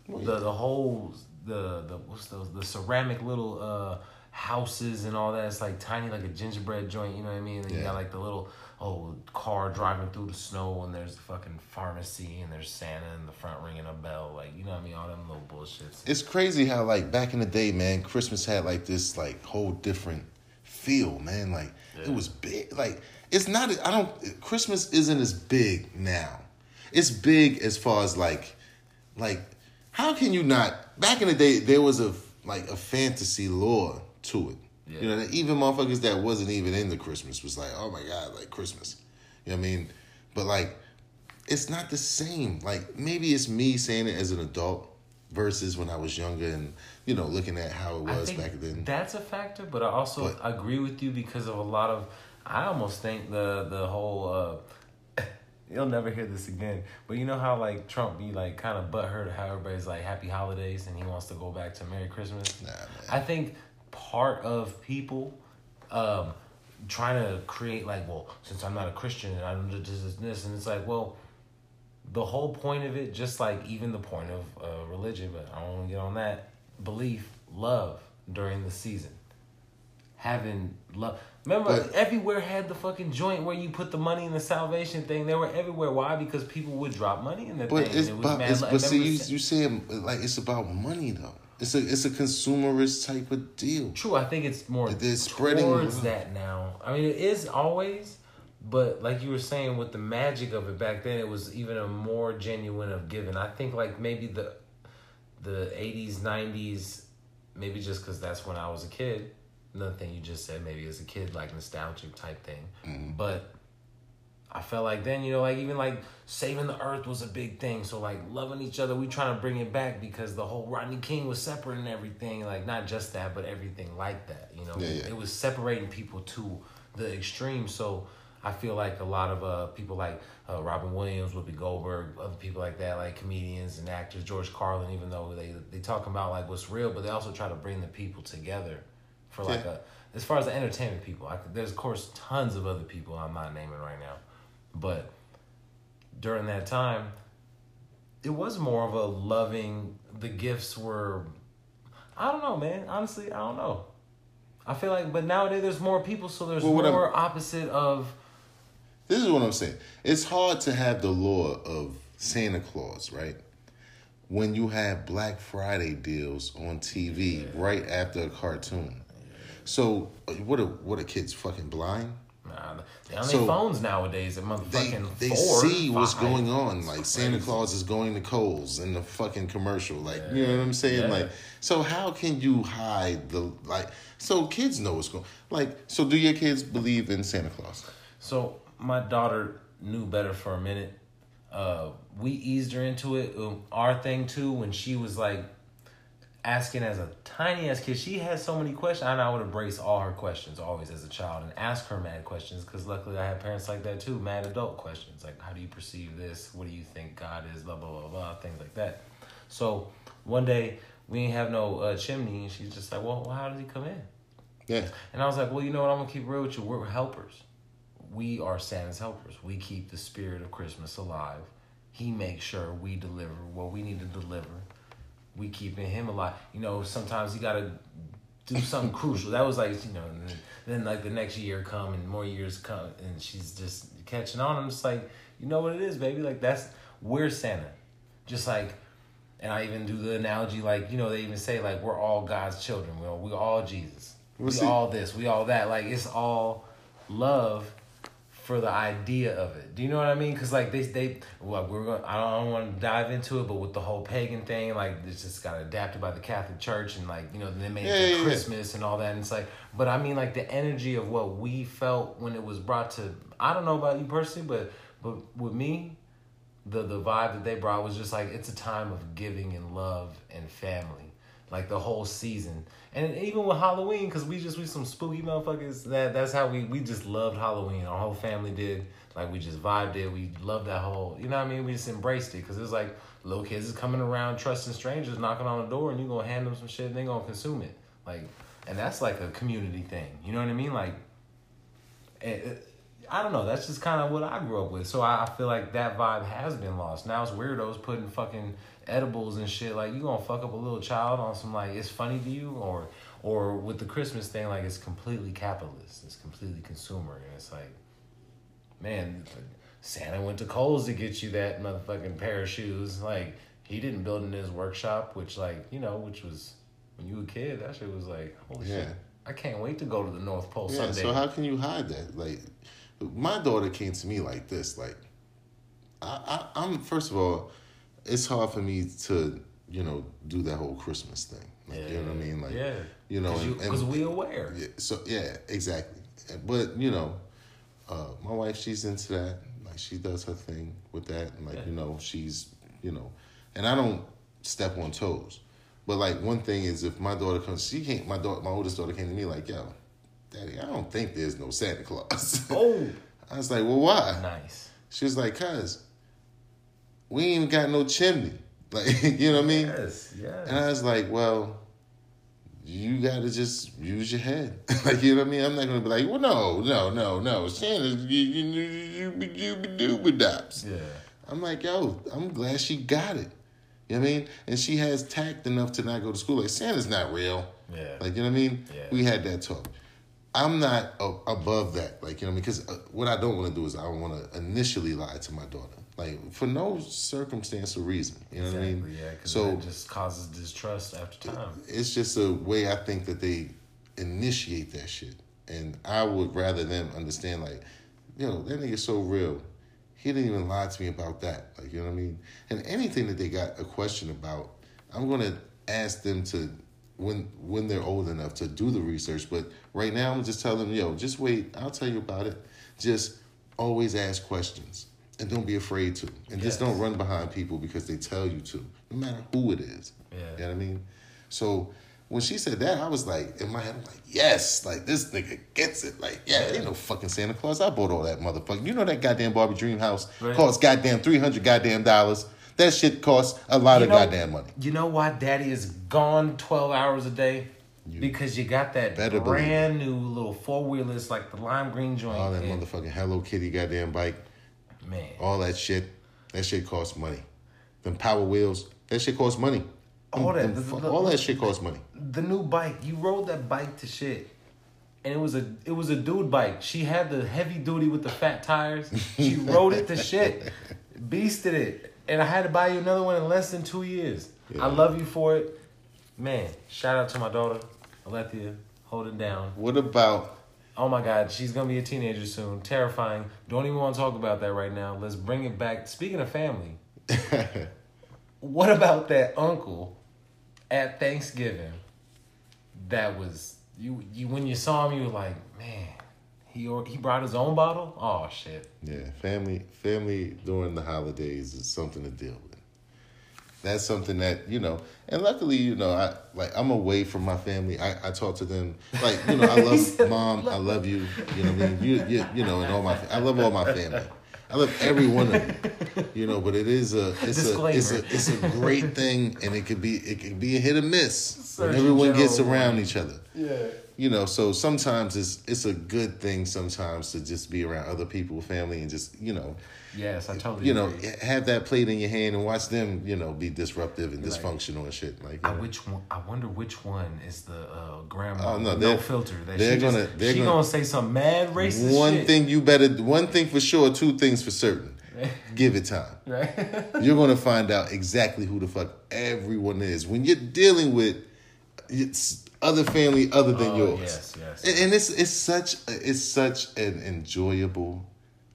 The the whole the the what's those the ceramic little uh houses and all that. It's like tiny like a gingerbread joint. You know what I mean? And you Yeah. got like the little oh car driving through the snow, and there's the fucking pharmacy, and there's Santa in the front ringing a bell. Like you know what I mean? All them little bullshits. It's crazy how like back in the day, man, Christmas had like this like whole different feel, man. Like it was big. Like it's not. I don't. Christmas isn't as big now. It's big as far as like, like how can you not? Back in the day, there was a like a fantasy lore to it. You know, even motherfuckers that wasn't even into Christmas was like, oh my god, like Christmas. You know what I mean? But like, it's not the same. Like maybe it's me saying it as an adult versus when I was younger and you know looking at how it was back then. That's a factor, but I also But- agree with you because of a lot of. I almost think the the whole. uh You'll never hear this again, but you know how like Trump be like kind of butthurt how everybody's like Happy Holidays and he wants to go back to Merry Christmas. Nah, man. I think part of people um, trying to create like, well, since I'm not a Christian and I'm this, this, this, and it's like, well, the whole point of it, just like even the point of uh, religion, but I don't want to get on that belief, love during the season, having love. Remember, But- everywhere had the fucking joint where you put the money in the salvation thing. They were everywhere. Why? Because people would drop money in the But thing. it's and it about, it's, but see, you, you saying like it's about money though. It's a it's a consumerist type of deal. True, I think it's more They're spreading- towards that now. I mean, it is always, but like you were saying, with the magic of it back then, it was even a more genuine of giving. I think like maybe the the eighties, nineties, maybe just because that's when I was a kid. Another thing you just said, maybe as a kid, like nostalgic type thing, but. I felt like then, you know, like even like saving the earth was a big thing. So like loving each other, we trying to bring it back because the whole Rodney King was separate and everything. Like not just that, but everything like that. You know, Yeah, yeah. it was separating people to the extreme. So I feel like a lot of uh people like uh, Robin Williams, Whoopi Goldberg, other people like that, like comedians and actors, George Carlin, even though they they talk about like what's real, but they also try to bring the people together for like Yeah. a as far as the entertainment people. I could, there's of course tons of other people I'm not naming right now. But during that time, it was more of a loving. The gifts were, I don't know, man. Honestly, I don't know. I feel like, but nowadays there's more people, so there's Well, what I'm- more opposite of. This is what I'm saying. It's hard to have the lore of Santa Claus, right? When you have Black Friday deals on TV right after a cartoon. So uh, what are what are kids fucking blind? Nah, they on So, their phones nowadays. At They motherfucking they four, see what's going on. Like Santa. Claus is going to Kohl's in the fucking commercial. Like you know what I'm saying? Yeah. Like so how can you hide the like so kids know what's going like so do your kids believe in Santa Claus? So my daughter knew better for a minute. Uh, we eased her into it. Um, our thing too, when she was like asking as a tiny ass kid, she had so many questions, and I would embrace all her questions always as a child and ask her mad questions because luckily I had parents like that too, mad adult questions like how do you perceive this? What do you think God is? Blah blah blah blah things like that. So one day we ain't have no uh, chimney, and she's just like, well, well, how does he come in? Yeah. And I was like, well, you know what? I'm gonna keep real with you. We're helpers. We are Santa's helpers. We keep the spirit of Christmas alive. He makes sure we deliver what we need to deliver. We keeping him alive. You know, sometimes you gotta do something crucial. That was like, you know, and then, then like the next year come and more years come, and she's just catching on. I'm just like, you know what it is, baby. Like that's we're Santa. Just like and I even do the analogy like, you know, they even say like we're all God's children. We're, we're all Jesus. Well, we see- all this, we all that. Like it's all love for the idea of it. Do you know what I mean? Because like they they well we're going I don't, I don't want to dive into it, but with the whole pagan thing, like it's just got adapted by the Catholic Church and like you know they made Yeah, it yeah, yeah. Christmas and all that. And it's like, but I mean like the energy of what we felt when it was brought to. I don't know about you personally, but but with me, the the vibe that they brought was just like it's a time of giving and love and family like the whole season. And even with halloween because we just we some spooky motherfuckers. That that's how we we just loved halloween. Our whole family did. Like we just vibed it. We loved that whole you know what i mean? We just embraced it because it's like little kids is coming around trusting strangers knocking on the door and you gonna hand them some shit and they gonna consume it. Like and that's like a community thing. You know what i mean? Like it, it- I don't know. That's just kind of what I grew up with. So I, I feel like that vibe has been lost. Now it's weirdos putting fucking edibles and shit. Like you gonna fuck up a little child on some like it's funny to you, or or with the Christmas thing, like it's completely capitalist. It's completely consumer, and it's like, man, Santa went to Kohl's to get you that motherfucking pair of shoes. Like he didn't build in his workshop, which like you know, which was when you were a kid, that shit was like holy Yeah. shit. I can't wait to go to the North Pole Yeah, someday. so how can you hide that? Like, my daughter came to me like this. Like, I, I, I'm first of all, it's hard for me to, you know, do that whole Christmas thing. Like, you know what I mean? Like, yeah, you know, and- because we aware. Yeah, so yeah, exactly. But you know, uh, my wife, she's into that. Like she does her thing with that. And, like Yeah. you know, she's you know, and I don't step on toes. But like one thing is, if my daughter comes, she came. My daughter, my oldest daughter, came to me like, "Yo, Daddy, I don't think there's no Santa Claus." Oh, I was like, "Well, why?" nice. She was like, "Cause we ain't even got no chimney." Like you know what I mean? Yes, yes. And I was like, well, you got to just use your head. like, you know what I mean? I'm not going to be like, well, no, no, no, no. Santa's you, you, you, you, you, dops. yeah. I'm like, yo, I'm glad she got it. You know what I mean? And she has tact enough to not go to school. Like, Santa's not real. Yeah. Like, you know what I mean? Yeah. We had that talk. I'm not a, above that. Like, you know what I mean? Because uh, what I don't want to do is I don't want to initially lie to my daughter. Like, for no circumstance or reason. You know what I mean? Exactly, yeah, because So- that just causes distrust after time. it's just a way I think that they initiate that shit. And I would rather them understand, like, yo, that nigga's so real. He didn't even lie to me about that. Like, you know what I mean? And anything that they got a question about, I'm gonna ask them to when when they're old enough to do the research. But right now I'm just telling them, yo, just wait, I'll tell you about it. Just always ask questions. And don't be afraid to. And just don't run behind people because they tell you to, no matter who it is. Yeah. You know what I mean? So when she said that, I was like, in my head, I'm like, yes, like this nigga gets it. Like, yeah, ain't no fucking Santa Claus. I bought all that motherfucker. You know that goddamn Barbie Dream House Right. costs goddamn 300 goddamn dollars. That shit costs a lot You of know- goddamn money. You know why daddy is gone 12 hours a day? because you got that better believe brand new little four wheeler. wheelers like the lime green joint. All that and- motherfucking Hello Kitty goddamn bike, Man. all that shit. That shit costs money. Them power wheels, that shit costs money. All Them- that- them the- the- all that shit costs money. the new bike you rode that bike to shit and it was a it was a dude bike she had the heavy duty with the fat tires she rode it to shit beasted it and i had to buy you another one in less than two years. Yeah. i love you for it. Man shout out to my daughter alethea hold it down. What about oh my god she's gonna be a teenager soon. Terrifying. Don't even want to talk about that right now. Let's bring it back. Speaking of family what about that uncle at Thanksgiving that was you you when you saw him you were like, man, he or he brought his own bottle? Oh shit. Yeah, family family during the holidays is something to deal with. That's something that, you know, and luckily, you know, I like I'm away from my family. I, I talk to them like, you know, I love mom, I love you, you know what I mean? You you you know, and all my I love all my family. I love every one of them. You know, but it is a it's a it's a it's a great thing and it could be it could be a hit or miss when Surgeon everyone gets around warning. each other Yeah. You know so sometimes it's it's a good thing sometimes to just be around other people family and just you know Yes, I totally you know agree. have that plate in your hand and watch them you know be disruptive and dysfunctional and shit like I which one I wonder which one is the uh, grandma Oh, no, no filter that they're she gonna- they're she gonna- gonna say some mad racist one shit. thing you better one thing for sure two things for certain give it time right? you're gonna find out exactly who the fuck everyone is when you're dealing with it's other family other than Oh, yours yes, yes. and, and it's it's such it's such an enjoyable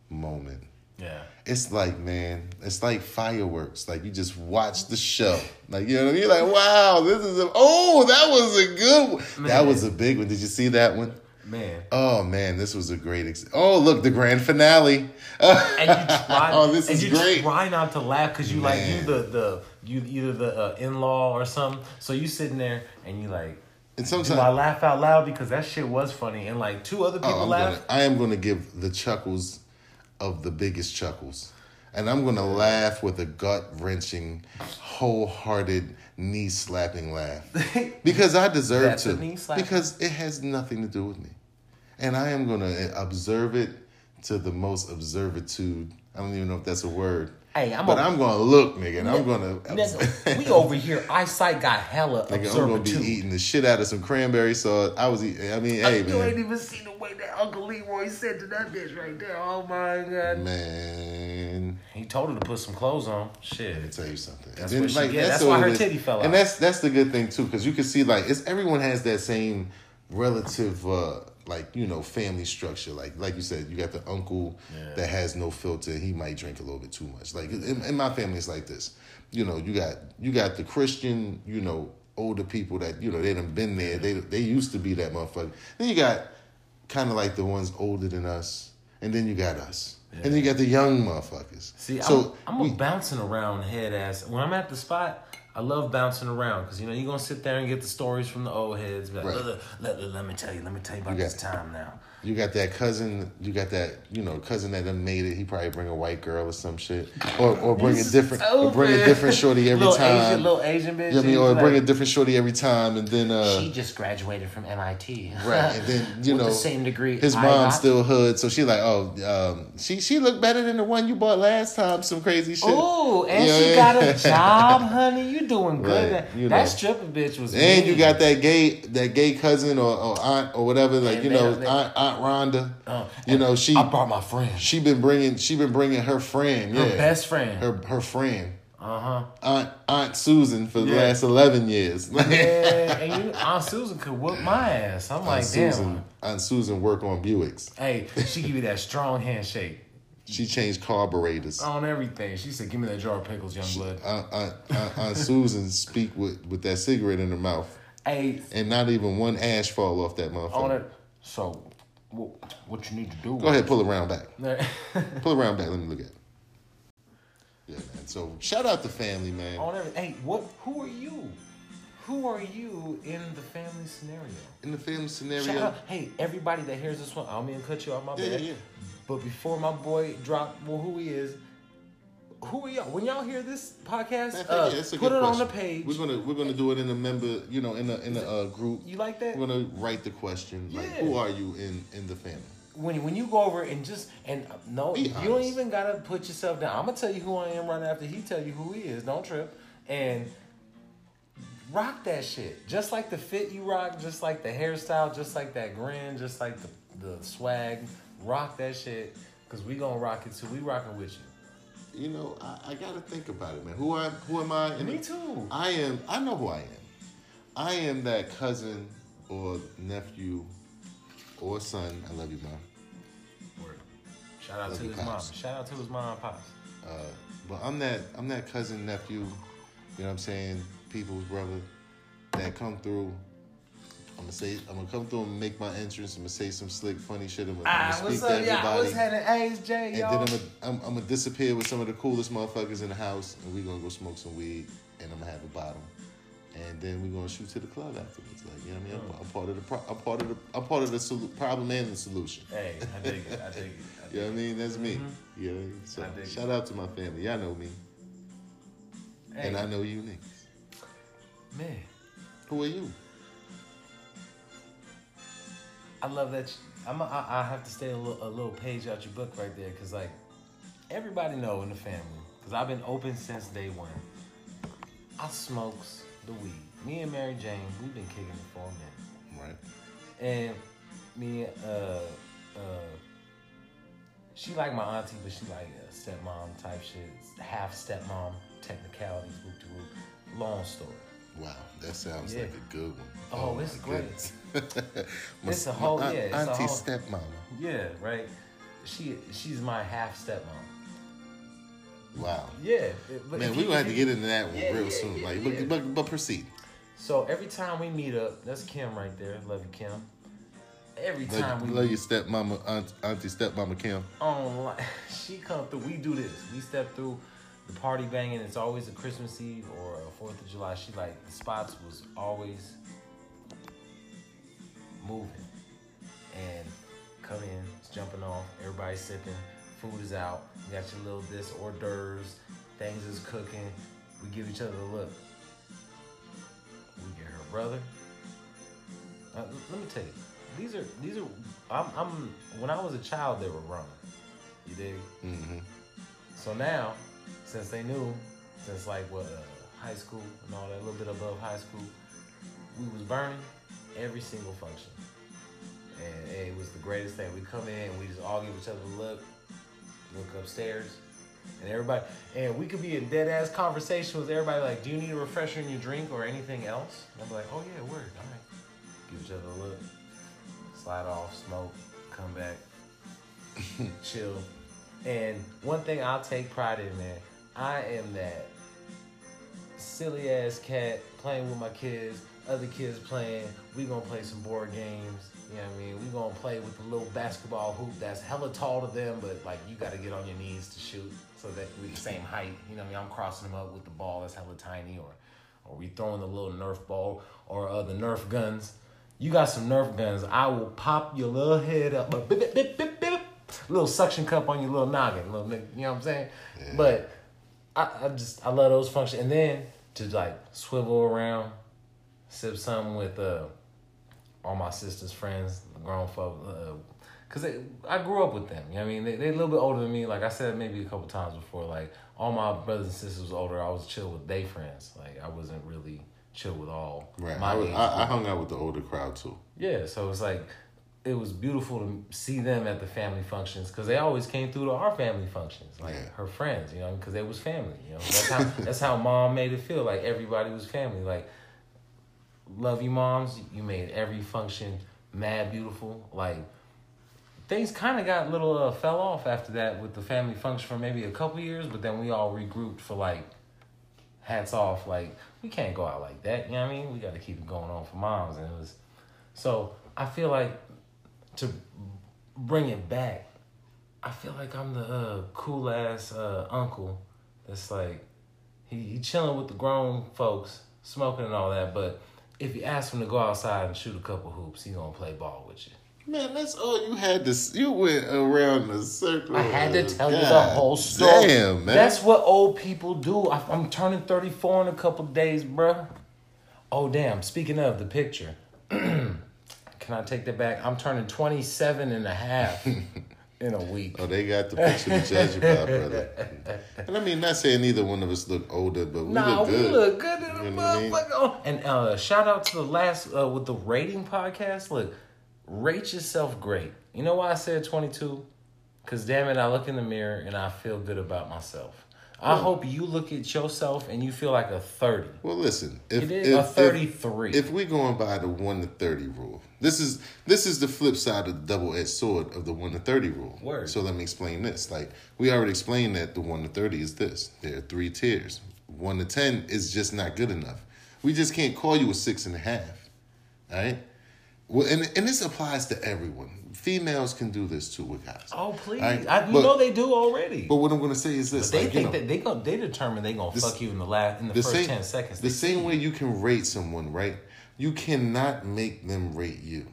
moment. Yeah. It's like, man, it's like fireworks. Like you just watch the show. Like you know what I mean? You're like, wow, this is a oh, that was a good one. That was a big one. Did you see that one? Man. Oh man, this was a great. Ex- oh look, the grand finale. And you try oh, this and is you great. try not to laugh because you like you the the you either the uh, in law or something. So you sitting there and you like And do sometimes I laugh out loud because that shit was funny and like two other oh, people Oh, I'm laugh. gonna, I am going to give the chuckles of the biggest chuckles. And I'm going to laugh with a gut wrenching, wholehearted, knee slapping laugh. Because I deserve to. a knee slapper. Because it has nothing to do with me. And I am going to observe it to the most observitude. I don't even know if that's a word. Hey, I'm but i I'm to look, nigga, and I'm. Nigga, we over here. Eyesight got hella Nigga, I'm gonna be observatude. eating the shit out of some cranberry sauce. I was eating. I mean, hey man. you ain't even seen the way that Uncle Leroy said to that bitch right there. Oh my god. man. He told her to put some clothes on. Shit. Let me tell you something. That's And what she get. That's what why her titty fell out. And that's that's the good thing too, because you can see like it's everyone has that same relative uh like you know family structure. Like like you said, you got the uncle that has no filter. He might drink a little bit too much. Like in, in my family, it's like this. You know, you got you got the Christian. You know, older people that you know they done been there. They they used to be that motherfucker. Then you got kind of like the ones older than us, and then you got us. And then you got the young motherfuckers. See, so I'm, I'm we- a bouncing around head ass. When I'm at the spot, I love bouncing around because you know you're gonna sit there and get the stories from the old heads. Like, Right. "Look, look, look, let me tell you, let me tell you about this time now. You got that cousin. You got that you know cousin that done made it. He probably bring a white girl or some shit, or or bring a different or bring a different shorty every little time. Asian, little Asian bitch. you know what I mean, or he's bring a different shorty every time, and then uh, She just graduated from MIT. right, and then you With know the same degree His mom's still hood, so she like, oh, um, she she looked better than the one you bought last time. Some crazy shit. Ooh, and You know she got a job, honey. You doing good. Right, That, you that know. stripper bitch was. And mean. you got that gay that gay cousin or, or aunt or whatever, like And you know they- Aunt, Rhonda. Oh, you know she I brought my friend, she been bringing she been bringing her friend, her yeah, best friend. her her friend. Uh huh. Aunt Aunt Susan for the Yeah. last eleven years. Yeah, and you, Aunt Susan could whoop my ass. I'm like, Aunt damn. Susan, Aunt Susan work on Buicks. Hey, she give you that strong handshake She changed carburetors. on everything. She said, "Give me that jar of pickles, young blood." Aunt, Aunt, Aunt, Aunt Susan speak with, with that cigarette in her mouth, Hey, and not even one ash fall off that motherfucker. on it. So, what, what you need to do? Go ahead, pull it around back. ahead. Pull it around back. Let me look at it. Yeah, man. So shout out to family, man. on every. Hey, what? Who are you? Who are you in the family scenario? In the family Shout scenario, out, hey, everybody that hears this one, I don't mean to cut you off my Yeah, bad. yeah, yeah. But before my boy drop well, who he is, who are y'all? When y'all hear this podcast, Man, uh, yeah, put it good on the page. We're gonna we're gonna do it in a member, you know, in a in a uh, group. You like that? We're gonna write the question like, Yeah. who are you in in the family? when when you go over and just and uh, no, Be you don't even gotta put yourself down. I'm gonna tell you who I am right after he tell you who he is. Don't trip and rock that shit. Just like the fit you rock, just like the hairstyle, just like that grin, just like the the swag. Rock that shit, cause we gonna rock it too. We rocking with you. You know, I, I gotta think about it, man. Who I who am I? In Me too. I am. I know who I am. I am that cousin or nephew or son. I love you, mom. Word. Shout out Love to his mom. Shout out to his mom and pops. Uh, but I'm that I'm that cousin nephew, you know what I'm saying, people's brother that come through. I'm gonna say I'm gonna come through and make my entrance. I'm gonna say some slick, funny shit. I'm gonna, I'm Ah, gonna what's speak to up, y'all? everybody. What's happening? Ace J, and y'all. then I'm gonna, I'm, I'm gonna disappear with some of the coolest motherfuckers in the house, and we're gonna go smoke some weed, and I'm gonna have a bottle, and then we're gonna shoot to the club afterwards. Like you know what I mean? I'm, I'm part of the pro- I'm part of the I'm part of the solu- problem and the solution. Hey, I dig it. I dig it. I dig You know what I mean? That's me. You know I mean? So Mm-hmm. I dig it. shout out to my family. Y'all know me. Hey, and I know you niggas. man. Who are you? I love that. You, I'm. A, I, I have to stay a little, a little page out your book right there, cause like everybody know in the family, cause I've been open since day one. I smokes the weed. Me and Mary Jane, we've been kicking it for a minute, Right? and me, uh, uh, she like my auntie, but she like a stepmom type shit, half stepmom technicalities, whoop de whoop. Long story. Wow, that sounds Yeah. like a good one. Oh, my it's great. goodness. my, It's a whole- my yeah, it's auntie whole- stepmama. Yeah, right. she she's my half stepmom. Wow. Yeah, Man, we gonna have to get into that one Yeah, real yeah, soon. yeah, like. But, but but proceed. So every time we meet up, that's Kim right there. Love you, Kim. Every time Love, we love your stepmama, aunt, auntie, stepmama Kim. online, she come through. We do this. We step through the party banging. It's always a Christmas Eve or a Fourth of July. She like the spots was always moving and come in, it's jumping off. Everybody's sipping. Food is out. You got your little this hors d'oeuvres. Things is cooking. We give each other a look. We get her brother. Uh, let me tell you, these are these are. I'm, I'm when I was a child, they were wrong. You dig? hmm So now, since they knew, since like what uh, high school and all that, a little bit above high school, we was burning every single function, and it was the greatest thing. We come in, and we just all give each other a look, look upstairs, and everybody, and we could be in dead ass conversation with everybody. Like, do you need a refresher in your drink or anything else? And I'm like, oh yeah, word, all right. Give each other a look, slide off, smoke, come back, chill. And one thing I'll take pride in, man, I am that silly ass cat playing with my kids, other kids playing. We gonna play some board games. You know what I mean? We gonna play with the little basketball hoop that's hella tall to them, but like you gotta get on your knees to shoot so that we the same height. You know what I mean? I'm crossing them up with the ball that's hella tiny, or or we throwing the little Nerf ball or uh, the Nerf guns. You got some Nerf guns. I will pop your little head up, but bip, bip, bip, bip, bip. little suction cup on your little noggin, little nigga. You know what I'm saying? But I, I just I love those functions. And then to like swivel around, sip something with uh all my sister's friends, the grown folk, uh, cause they, I grew up with them. You know what I mean? They they a little bit older than me. Like I said maybe a couple times before. Like all my brothers and sisters was older. I was chill with they friends. Like I wasn't really chill with all Right. my I, was- age I, I hung out with the older crowd too. Yeah, so it's like it was beautiful to see them at the family functions because they always came through to our family functions, like Yeah. her friends, you know, because they was family. You know, that's how that's how mom made it feel like everybody was family. Like, love you, moms. You made every function mad beautiful. Like, things kind of got a little uh, fell off after that with the family function for maybe a couple years, but then we all regrouped for like hats off. Like, we can't go out like that. You know what I mean? We got to keep it going on for moms, and it was. So I feel like to bring it back, I feel like I'm the uh, cool ass uh, uncle that's like he, he chilling with the grown folks, smoking and all that. But if you ask him to go outside and shoot a couple hoops, he gonna play ball with you. Man, that's all you had to. You went around the circle. I had to tell you the whole story. Damn, man. That's what old people do. I, I'm turning 34 in a couple days, bruh. Oh, damn. Speaking of the picture, can I take that back? I'm turning 27 and a half in a week. Oh, they got the picture to judge you by, brother. And I mean, not saying neither one of us look older, but we Nah, look we good. look good in the You know what I mean? motherfucker. And uh, shout out to the last uh, with the rating podcast. Look, rate yourself great. You know why I said 22? Because damn it, I look in the mirror and I feel good about myself. I hope you look at yourself and you feel like a 30. Well, listen, if It is if, a if- 33. If, we're going by the one to thirty rule, this is this is the flip side of the double edged sword of the one to thirty rule. Word. So let me explain this. Like we already explained that the one to thirty is this. There are three tiers. One to ten is just not good enough. We just can't call you a six and a half. All right. Well, and and this applies to everyone. Females can do this too with guys. oh, please. Alright, I, you but- know they do already. But what I'm going to say is this: they like, you think know, that they go, they determine they gonna This- fuck you in the last in the, the first same, ten seconds. The same way you can rate someone, right? You cannot make them rate you.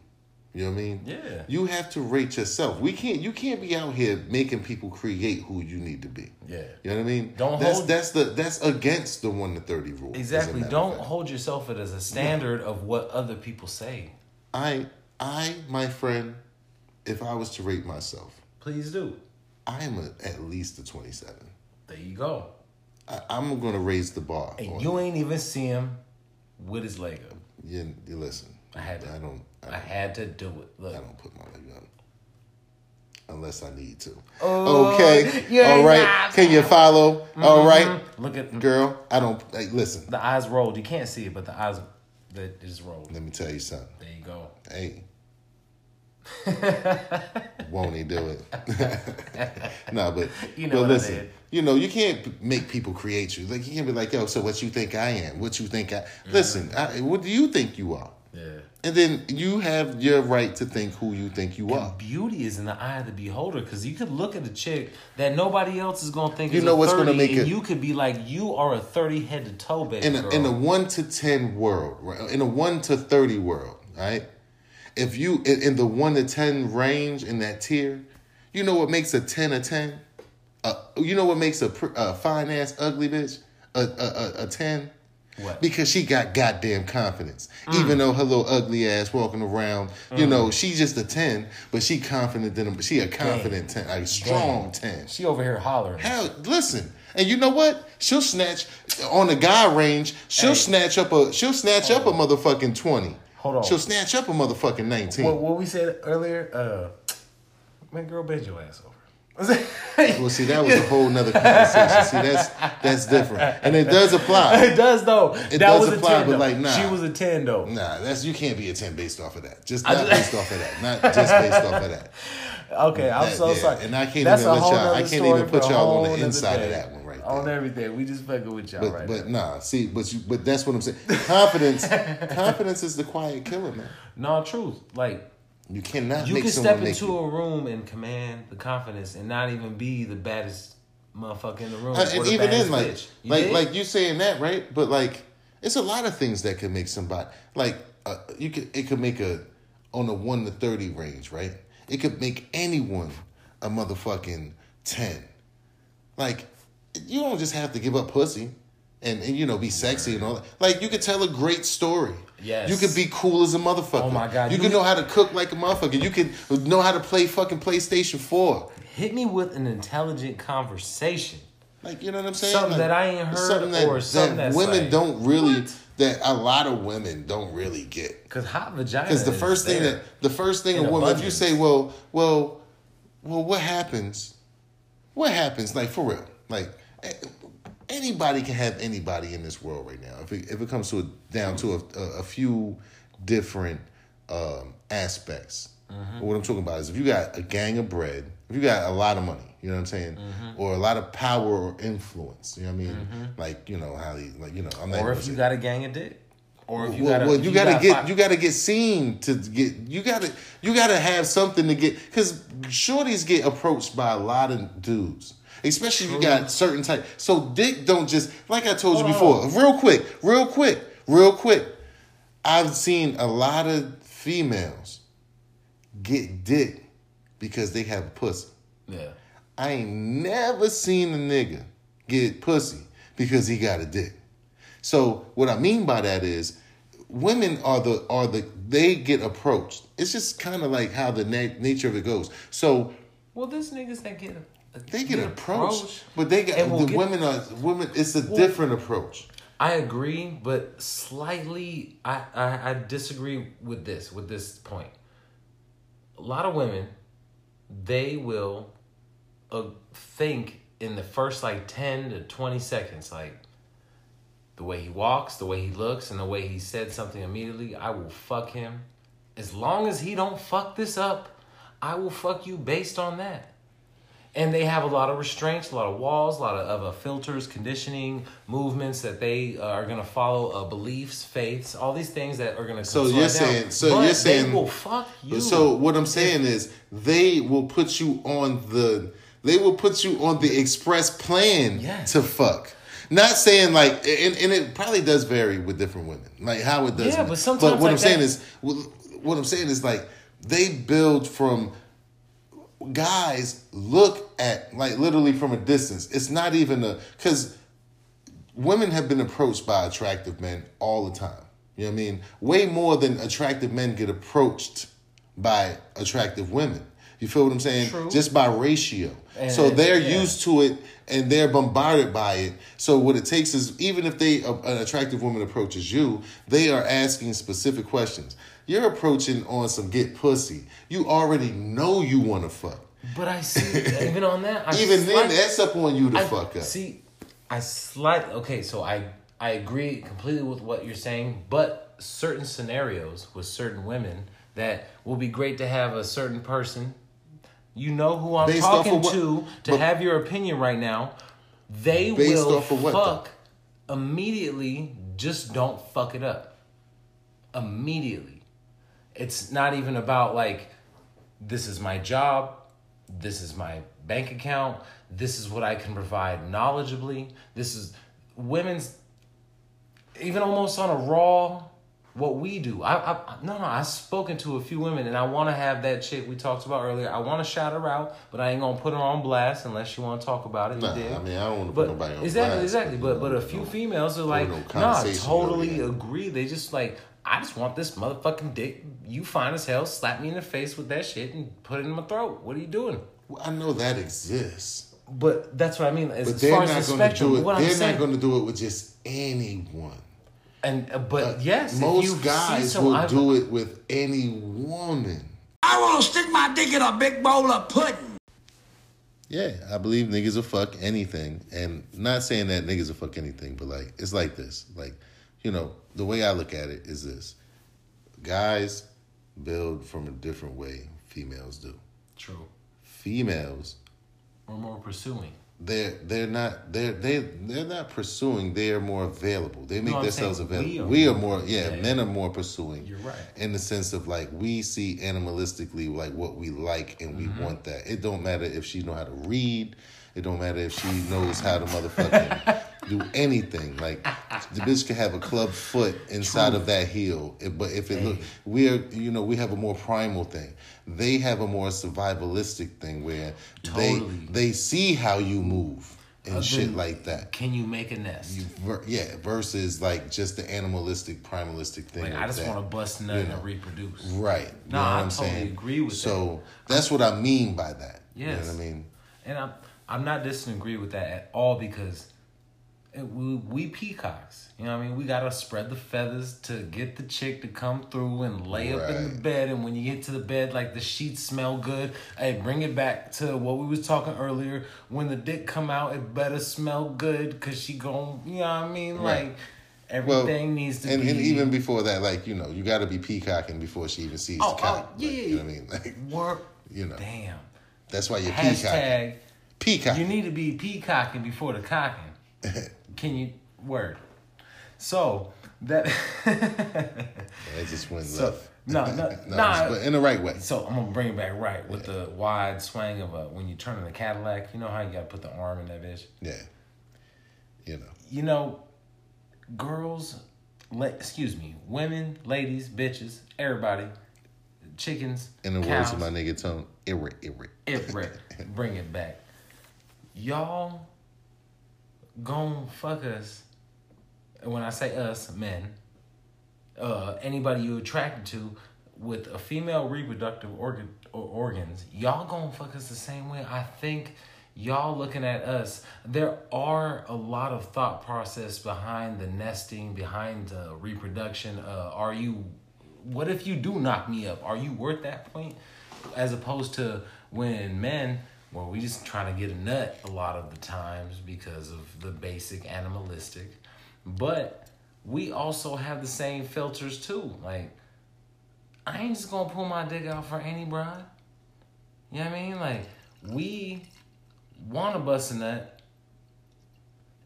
You know what I mean? Yeah. You have to rate yourself. We can't. You can't be out here making people create who you need to be. Yeah. You know what I mean? Don't that's hold- that's the that's against the one to thirty rule. Exactly. Don't hold yourself as a standard of what other people say. I I my friend, if I was to rate myself, Please do. I am a, at least a twenty seven. There you go. I, I'm going to raise the bar. And you ain't even see him with his leg up. You, you listen. I had to. I don't. I I had to do it. Look. I don't put my leg up unless I need to. Oh, okay. All right. not. Can you follow? Mm-hmm. All right, Look at the girl. I don't. Hey, listen. the eyes rolled. You can't see it, but the eyes that just rolled. Let me tell you something. There you go. Hey, Won't he do it? no, but You know but listen. You know you can't make people create you. Like you can't be like, yo, so what you think I am? What you think I? Mm-hmm. Listen, I, what do you think you are? Yeah. And then you have your right to think who you think you are. Beauty is in the eye of the beholder because you could look at a chick that nobody else is gonna think You is know a what's 30, gonna make and it- you could be like you are a thirty head to toe baby in a, in a one to ten world, right? in a one to thirty world, right? If you in, in the one to ten range in that tier, you know what makes a ten a ten? Uh, you know what makes a, pr- a fine ass ugly bitch a a, a, a ten? What? Because she got goddamn confidence. Even though her little ugly ass walking around, you know, she's just a ten, but she confident in She a confident ten, a strong ten. she over here hollering. Hell, listen, and you know what? She'll snatch on the guy range. She'll Hey. snatch up a. She'll snatch up a motherfucking twenty. Hold on. She'll snatch up a motherfucking nineteen. What, what we said earlier, uh, man, girl, bend your ass over. well, see, that was a whole nother conversation. see, that's that's different, and it does apply. it does though. It that does was apply, but, though. like, nah. She was a ten though. Nah, that's you can't be a ten based off of that. Just not just- based off of that. Not just based off of that. Okay, I'm so yeah, sorry. and I can't That's even let y'all- I can't even put y'all on the inside of that one right now. On everything, we just fucking with y'all But right but now. nah, see, but you, but that's what I'm saying. Confidence, confidence is the quiet killer, man. No, truth. Like You cannot you make can step into you. a room and command the confidence and not even be the baddest motherfucker in the room. Uh, and the even then, like, bitch. You like, dig? like you saying that, right? But like, it's a lot of things that can make somebody like uh, you could. It could make a on a one to thirty range, right? It could make anyone a motherfucking ten. Like, you don't just have to give up pussy. And, and you know be sexy and all that. Like you could tell a great story. Yes. You could be cool as a motherfucker. Oh my God, You, you- could know how to cook like a motherfucker. You could know how to play fucking PlayStation Four. hit me with an intelligent conversation. Like you know what I'm saying? Something Like, that I ain't heard something that, or something that women like, don't really what? that a lot of women don't really get. Cause hot vagina. Because the is first thing that the first thing a woman, if you say, well, well, well, what happens? What happens? Like for real, like eh, anybody can have anybody in this world right now. If it, if it comes to a, down to a, a, a few different um, aspects. Mm-hmm. But what I'm talking about is if you got a gang of bread, if you got a lot of money, you know what I'm saying, Mm-hmm. or a lot of power or influence, you know what I mean, like you know how he, like you know, I'm not or if you got a gang of dick, or if you well, got, well, if you, gotta got get five- you gotta get seen to get you gotta you gotta have something to get because shorties get approached by a lot of dudes especially if you got certain type so dick don't just like i told you before real quick real quick real quick i've seen a lot of females get dick because they have a pussy yeah. I ain't never seen a nigga get pussy because he got a dick. So what I mean by that is women are the are the they get approached. It's just kind of like how the na- nature of it goes. So Well, there's niggas that get they get approached, but they got and will the get- women are women. It's a different approach. I agree, but slightly, I, I I disagree with this with this point. A lot of women, they will, uh, think in the first like ten to twenty seconds, like the way he walks, the way he looks, and the way he said something immediately. I will fuck him, as long as he don't fuck this up. I will fuck you based on that. And they have a lot of restraints, a lot of walls, a lot of, of uh, filters, conditioning, movements that they uh, are going to follow, uh, beliefs, faiths, all these things that are going to. So you're saying- so but you're saying- will fuck you. So what I'm saying is they will put you on the they will put you on the express plan Yes. to fuck. Not saying like and, and it probably does vary with different women. Like how it does. Yeah, but sometimes But what like I'm saying is, what I'm saying is like they build from guys look at like literally from a distance. It's not even a because women have been approached by attractive men all the time. You know what I mean? Way more than attractive men get approached by attractive women. You feel what I'm saying? True. Just by ratio. And- so they're yeah. used to it and they're bombarded by it. So what it takes is even if they an attractive woman approaches you, they are asking specific questions. You're approaching on some get pussy. You already know you want to fuck. but I see, even on that, I Even then, that's up on you to I- fuck up. See, I slight okay, so I I agree completely with what you're saying, but certain scenarios with certain women, that will be great to have a certain person. You know who I'm Based talking what- to to but- have your opinion right now. They will of what, though? fuck immediately. Just don't fuck it up. Immediately. It's not even about like this is my job, this is my bank account, this is what I can provide knowledgeably. This is women's even almost on a raw what we do. I, I no no I've spoken to a few women and I want to have that chick we talked about earlier. I want to shout her out, but I ain't gonna put her on blast unless you want to talk about it. Nah. I mean, I don't wanna put nobody on exactly, blast, exactly. but, But but a few females are like, no nah, totally agree. They just like, I just want this motherfucking dick. You fine as hell. Slap me in the face with that shit and put it in my throat. What are you doing? Well, I know that exists, But that's what I mean. As, but they're far not as the going to spectrum, do it. what I'm They're saying, not going to do it with just anyone. and uh, but yes, Most guys some- will I've- do it with any woman. I want to stick my dick in a big bowl of pudding. Yeah, I believe niggas will fuck anything, and not saying that niggas will fuck anything, but like it's like this. Like, you know, the way I look at it is this: guys build from a different way females do. True. Females We're more pursuing. they're they're not they're they they're not pursuing. They are more available. They make I'm themselves available. we We are are, more yeah, Yeah, Men are more pursuing. You're right. In the sense of like we see animalistically like what we like and we Mm-hmm. want that. It don't matter if she know how to read. It don't matter if she knows how to motherfucking do anything. Like the bitch could have a club foot inside of that heel. Eh, but if it look, we are you know we have a more primal thing. They have a more survivalistic thing where Totally. they they see how you move and shit like that. Can you make a nest? You yeah, versus like just the animalistic, primalistic thing. like of I just want to bust nut you and know. reproduce. Right. You No, know I what I'm totally saying? agree with that. so that's what I mean by that. You know what I mean? And I'm I'm not disagree with that at all because it, we we peacocks. You know what I mean? We gotta spread the feathers to get the chick to come through and lay up in the bed. And when you get to the bed, like the sheets smell good. Hey, bring it back to what we was talking earlier. When the dick come out, it better smell good because she gon' You know what I mean? Right. Like everything needs to and, be. and even before that, like you know, you got to be peacocking before she even sees Oh, the cock. oh, yeah, Like, you know what I mean? Like work. you know, Damn. that's why you're. Hashtag. Peacocking. You need to be peacocking before the cocking. Can you word? So that It just went So, left. no, no, no, nah. but in the right way. so I'm gonna bring it back right with the wide swing of a when you turn in a Cadillac. You know how you gotta put the arm in that bitch. Yeah. You know. You know, girls, la- excuse me, women, ladies, bitches, everybody, chickens, In the cows, words of my nigga Tone, irrit, irrit. it right. Bring it back. Y'all gon' fuck us. And when I say us, men, uh, anybody you attracted to with a female reproductive organ or organs, y'all gonna fuck us the same way. I think y'all looking at us. There are a lot of thought process behind the nesting, behind the reproduction. Uh, are you? What if you do knock me up? Are you worth that point? As opposed to when men, well, we just trying to get a nut a lot of the times because of the basic animalistic. But we also have the same filters too. Like, I ain't just gonna pull my dick out for any bride. You know what I mean? Like, we wanna bust a nut.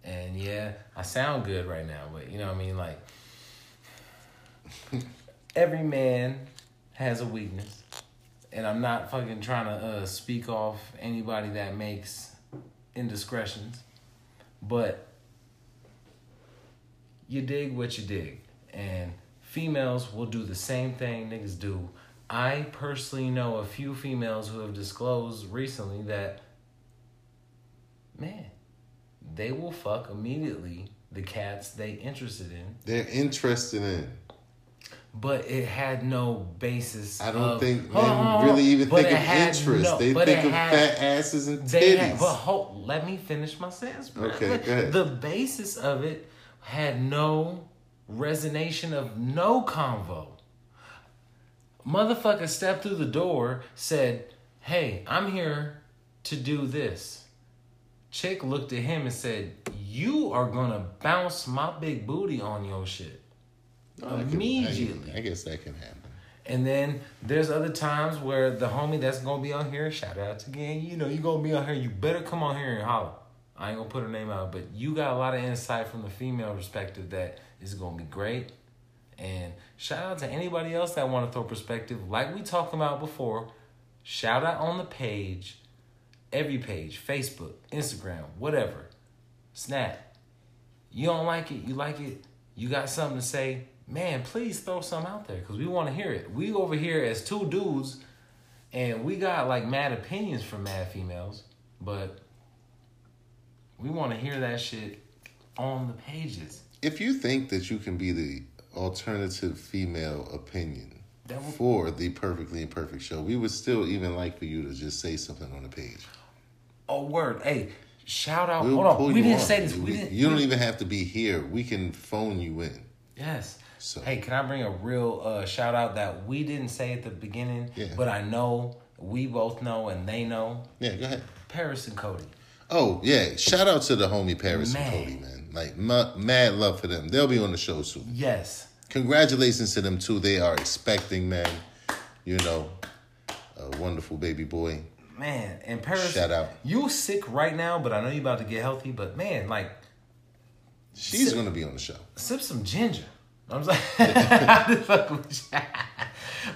And yeah, I sound good right now, but you know what I mean? Like, every man has a weakness. And I'm not fucking trying to uh, speak off anybody that makes indiscretions. But you dig what you dig. And females will do the same thing niggas do. I personally know a few females who have disclosed recently that, man, they will fuck immediately the cats they interested in, They're interested in. But it had no basis. I don't of- think Hold on, men hold really even think of interest. no- they think of had- fat asses and titties. had, but hold, let me finish my sentence. bro. Okay, Let- go ahead. The basis of it had no resonation of no convo. Motherfucker stepped through the door, said, "Hey, I'm here to do this." Chick looked at him and said, "You are gonna bounce my big booty on your shit." I- immediately. I, guess that can happen. And then there's other times where the homie that's gonna be on here, shout out to again, you know, you gonna be on here, you better come on here and holler. I ain't gonna put her name out, but you got a lot of insight from the female perspective that is gonna be great. And shout out to anybody else that wanna throw perspective, like we talked about before. Shout out on the page, every page, Facebook, Instagram, whatever. Snap. You don't like it, you like it, you got something to say, man, please throw some out there because we want to hear it. We over here as two dudes, and we got like mad opinions from mad females, but we want to hear that shit on the pages. If you think that you can be the alternative female opinion would- for the perfectly imperfect show, we would still even like for you to just say something on the page. Oh, word. Hey, shout out. We'll Hold on. We didn't on. say this. You, We didn't. you don't even have to be here. We can phone you in. Yes. So- Hey, can I bring a real uh, shout out that we didn't say at the beginning, Yeah. but I know we both know and they know. Yeah, go ahead. Paris and Cody. Oh yeah, shout out to the homie Paris Man. and Cody, man. Like ma- mad love for them. They'll be on the show soon. Yes. Congratulations to them too. They are expecting, man. You know, a wonderful baby boy. Man, and Paris, Shout out. You sick right now, but I know you about to get healthy. But man, like, She's gonna be on the show. sip some ginger. I'm like, I just fuck with you.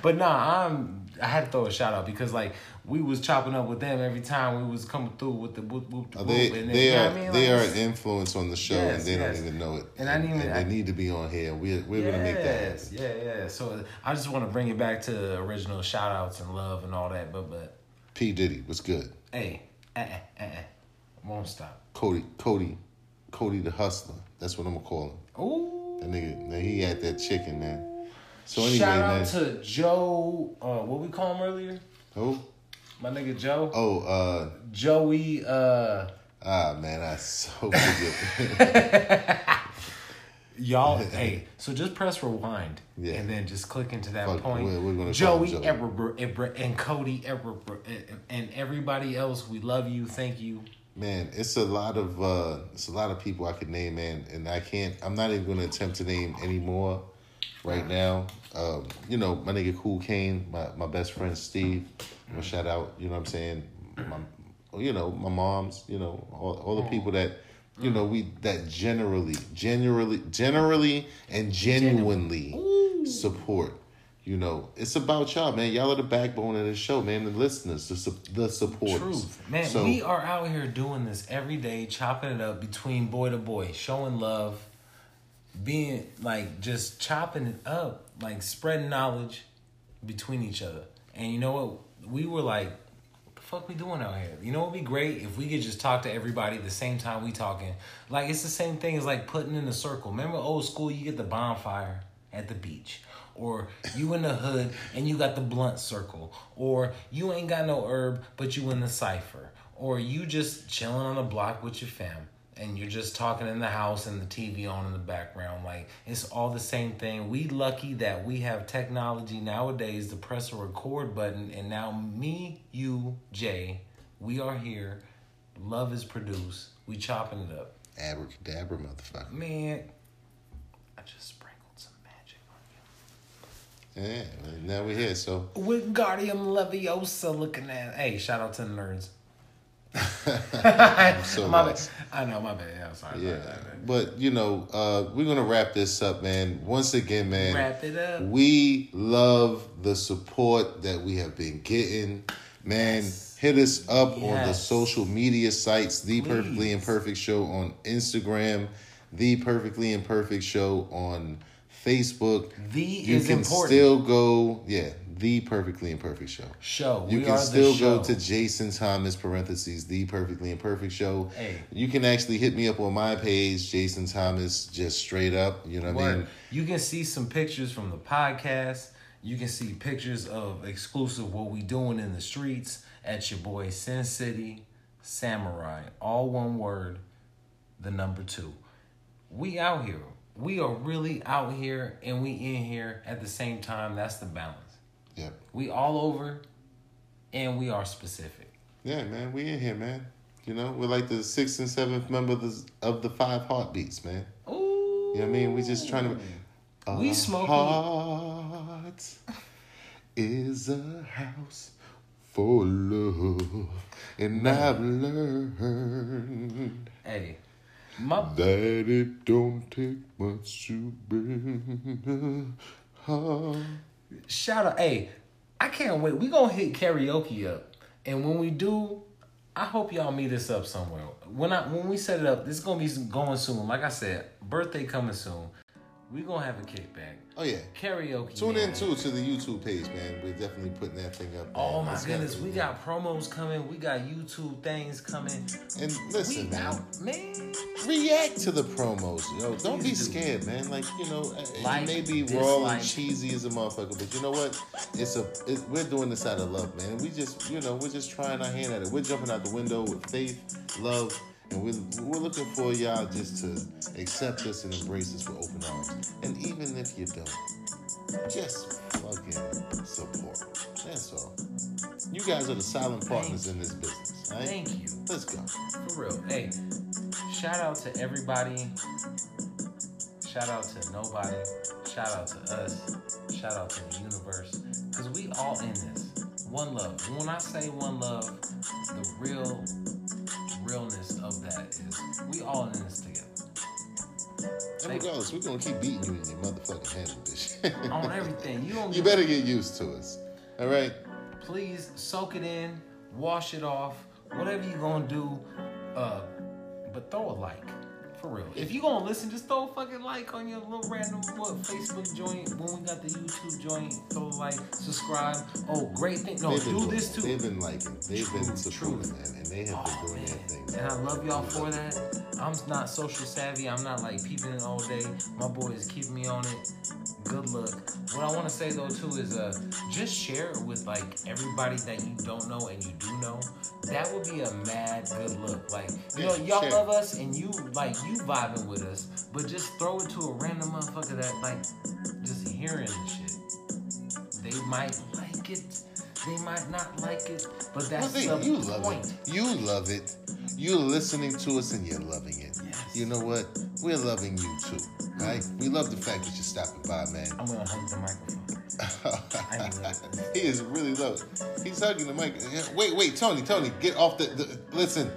but nah, I'm. I had to throw a shout out because like we was chopping up with them every time we was coming through with the whoop whoop. Uh, whoop, They and then, they are I mean? they Like, are an influence on the show Yes, and they yes. don't even know it. And I didn't even- and I- they need to be on here. We're we're gonna make that happen. yeah, yeah. So I just want to bring it back to the original shout outs and love and all that. But but P Diddy was good. hey, uh uh, uh won't stop. Cody Cody Cody the hustler. That's what I'm gonna call him. Ooh. That nigga, man, he had that chicken, man. So anyway, Shout man. out to Joe. Uh, what we call him earlier? Who? My nigga Joe. Oh, uh, Joey. Uh, ah, man, I so forget. y'all. hey, so just press rewind. Yeah. And then just click into that Fuck, point. we're- we're Joey, Joey. Eber- Eber- and Cody, Eber- and everybody else. We love you. Thank you. Man, it's a lot of uh, it's a lot of people I could name, man, and I can't. I'm not even gonna attempt to name any more right now. Um, you know, my nigga Cool Kane, my my best friend Steve. I'm gonna shout out. You know what I'm saying? My, you know, my mom's. You know, all, all the people that. You know, we that generally, generally, generally, and genuinely support. You know, it's about y'all, man. Y'all are the backbone of the show, man. The listeners, the su- the supporters. Truth, man. So, we are out here doing this every day, chopping it up between boy to boy, showing love, being like just chopping it up, like spreading knowledge between each other. And you know what? We were like, what the fuck we doing out here? You know what'd be great if we could just talk to everybody at the same time we talking. Like it's the same thing as like putting in a circle. Remember old school? You get the bonfire at the beach. Or you in the hood and you got the blunt circle. Or you ain't got no herb, but you in the cipher. Or you just chilling on the block with your fam and you're just talking in the house and the TV on in the background. Like it's all the same thing. We lucky that we have technology nowadays to press a record button, and now me, you, Jay, we are here. Love is produced. We chopping it up. Abracadabra, motherfucker. Man, I just sprinkled some magic on Yeah, now we're here. So. With Guardian Leviosa looking at. Hey, shout out to the nerds. so my lost. bad. I know, my bad. Yeah, I'm sorry. yeah, about that, but you know, uh, we're gonna wrap this up, man. Once again, man, Wrap it up. we love the support that we have been getting. Man, hit us up on the social media sites, The Perfectly Imperfect Show on Instagram, The Perfectly Imperfect Show on Facebook. The you is can important. still go, yeah, The Perfectly Imperfect Show. Show. You we can are still go to Jason Thomas parentheses the perfectly imperfect show. Hey. You can actually hit me up on my page, Jason Thomas, just straight up. You know what I mean? You can see some pictures from the podcast. You can see pictures of exclusive what we doing in the streets at your boy Sin City Samurai. All one word, the number two. We out here. We are really out here and we in here at the same time. That's the balance. Yep. We all over and we are specific. Yeah, man, we in here, man. You know, we're like the sixth and seventh member of the, of the five heartbeats, man. Ooh. You know what I mean? We just trying to. We smoking- Heart is a house for love, and I've learned Hey, my that it don't take much to bring shout out. Hey, I can't wait. We gonna hit karaoke up, and when we do, I hope y'all meet us up somewhere. When I when we set it up, this is gonna be going soon. Like I said, birthday coming soon. We gonna have a kickback. Oh yeah. Karaoke. Tune in too to the YouTube page, man. We're definitely putting that thing up. Oh my It's goodness, we got promos coming. We got YouTube things coming. And listen, we man. out, man. react to the promos, yo. Don't be scared, man. Like you know, uh, Like, it may be raw and cheesy as a motherfucker, but you know what? It's a it, we're doing this out of love, man. We just you know we're just trying our hand at it. We're jumping out the window with faith, love, and we're we're looking for y'all just to accept us and embrace us with open arms. And even if you don't, just fucking support. That's all. You guys are the silent partners in this business. Right? Thank you. Let's go. For real. Hey, shout out to everybody. Shout out to nobody. Shout out to us. Shout out to the universe. Because we all in this. One love. When I say one love, the real realness of that is we all in this together. And regardless, we're gonna keep beating you in your motherfucking head with this shit. On everything. You don't you better get used to us. All right. please soak it in, wash it off, whatever you gonna do. Uh, but throw a like. For real. If you gonna listen, just throw a fucking like on your little random what Facebook joint. When we got the YouTube joint, throw a like, subscribe. Oh, great thing. No, They've do doing this too. They've been liking. They've True, been supporting, true. man, and they have Oh, been doing man. their thing. And I love y'all for that. I'm not social savvy. I'm not like peeping it all day. My boy is keeping me on it. Good look. What I want to say though too is uh just share it with like everybody that you don't know and you do know. That would be a mad good look. Like you know y'all love us and you like you vibing with us, but just throw it to a random motherfucker that like just hearing shit. They might like it. They might not like it, but that's Well, see, the you love it. You love it. You're listening to us and you're loving it. You know what? We're loving you too. Right? We love the fact that you're stopping by, man. I'm gonna hug the microphone. He is really low. He's hugging the mic. Wait, wait, Tony, Tony, get off the. the listen.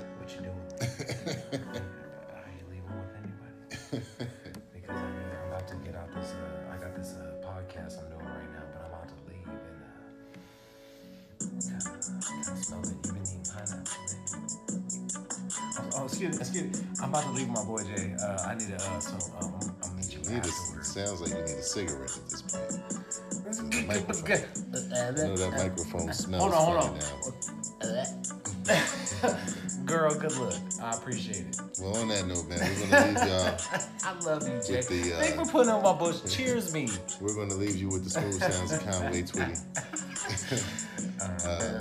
About to leave my boy Jay. Uh, I need to. Uh, so um, I'm, I'm meet you You need a, sounds like you need a cigarette at this point. Microphone. You know that microphone smells Hold on, hold on. now. Girl, good luck. I appreciate it. Well, on that note, man, we're gonna leave y'all. I love you, Jay. The, uh, Thanks for putting on my bush. Cheers me. We're gonna leave you with the smooth sounds of Conway Twitty. Uh,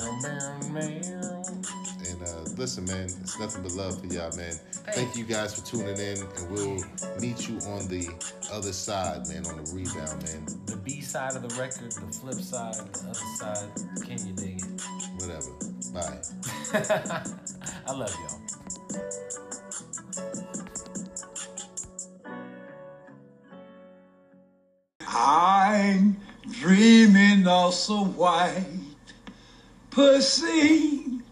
listen, man, it's nothing but love for y'all, man. Thank you guys for tuning in, and we'll meet you on the other side, man, on the rebound, man. the B side of the record, the flip side, the other side. Can you dig it? Whatever. Bye. I love y'all. I'm dreaming of some white pussy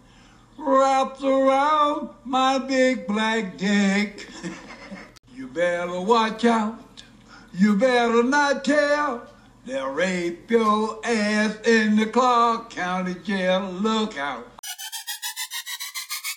wrapped around my big black dick. you better watch out. You better not tell. They'll rape your ass in the Clark County Jail. Look out.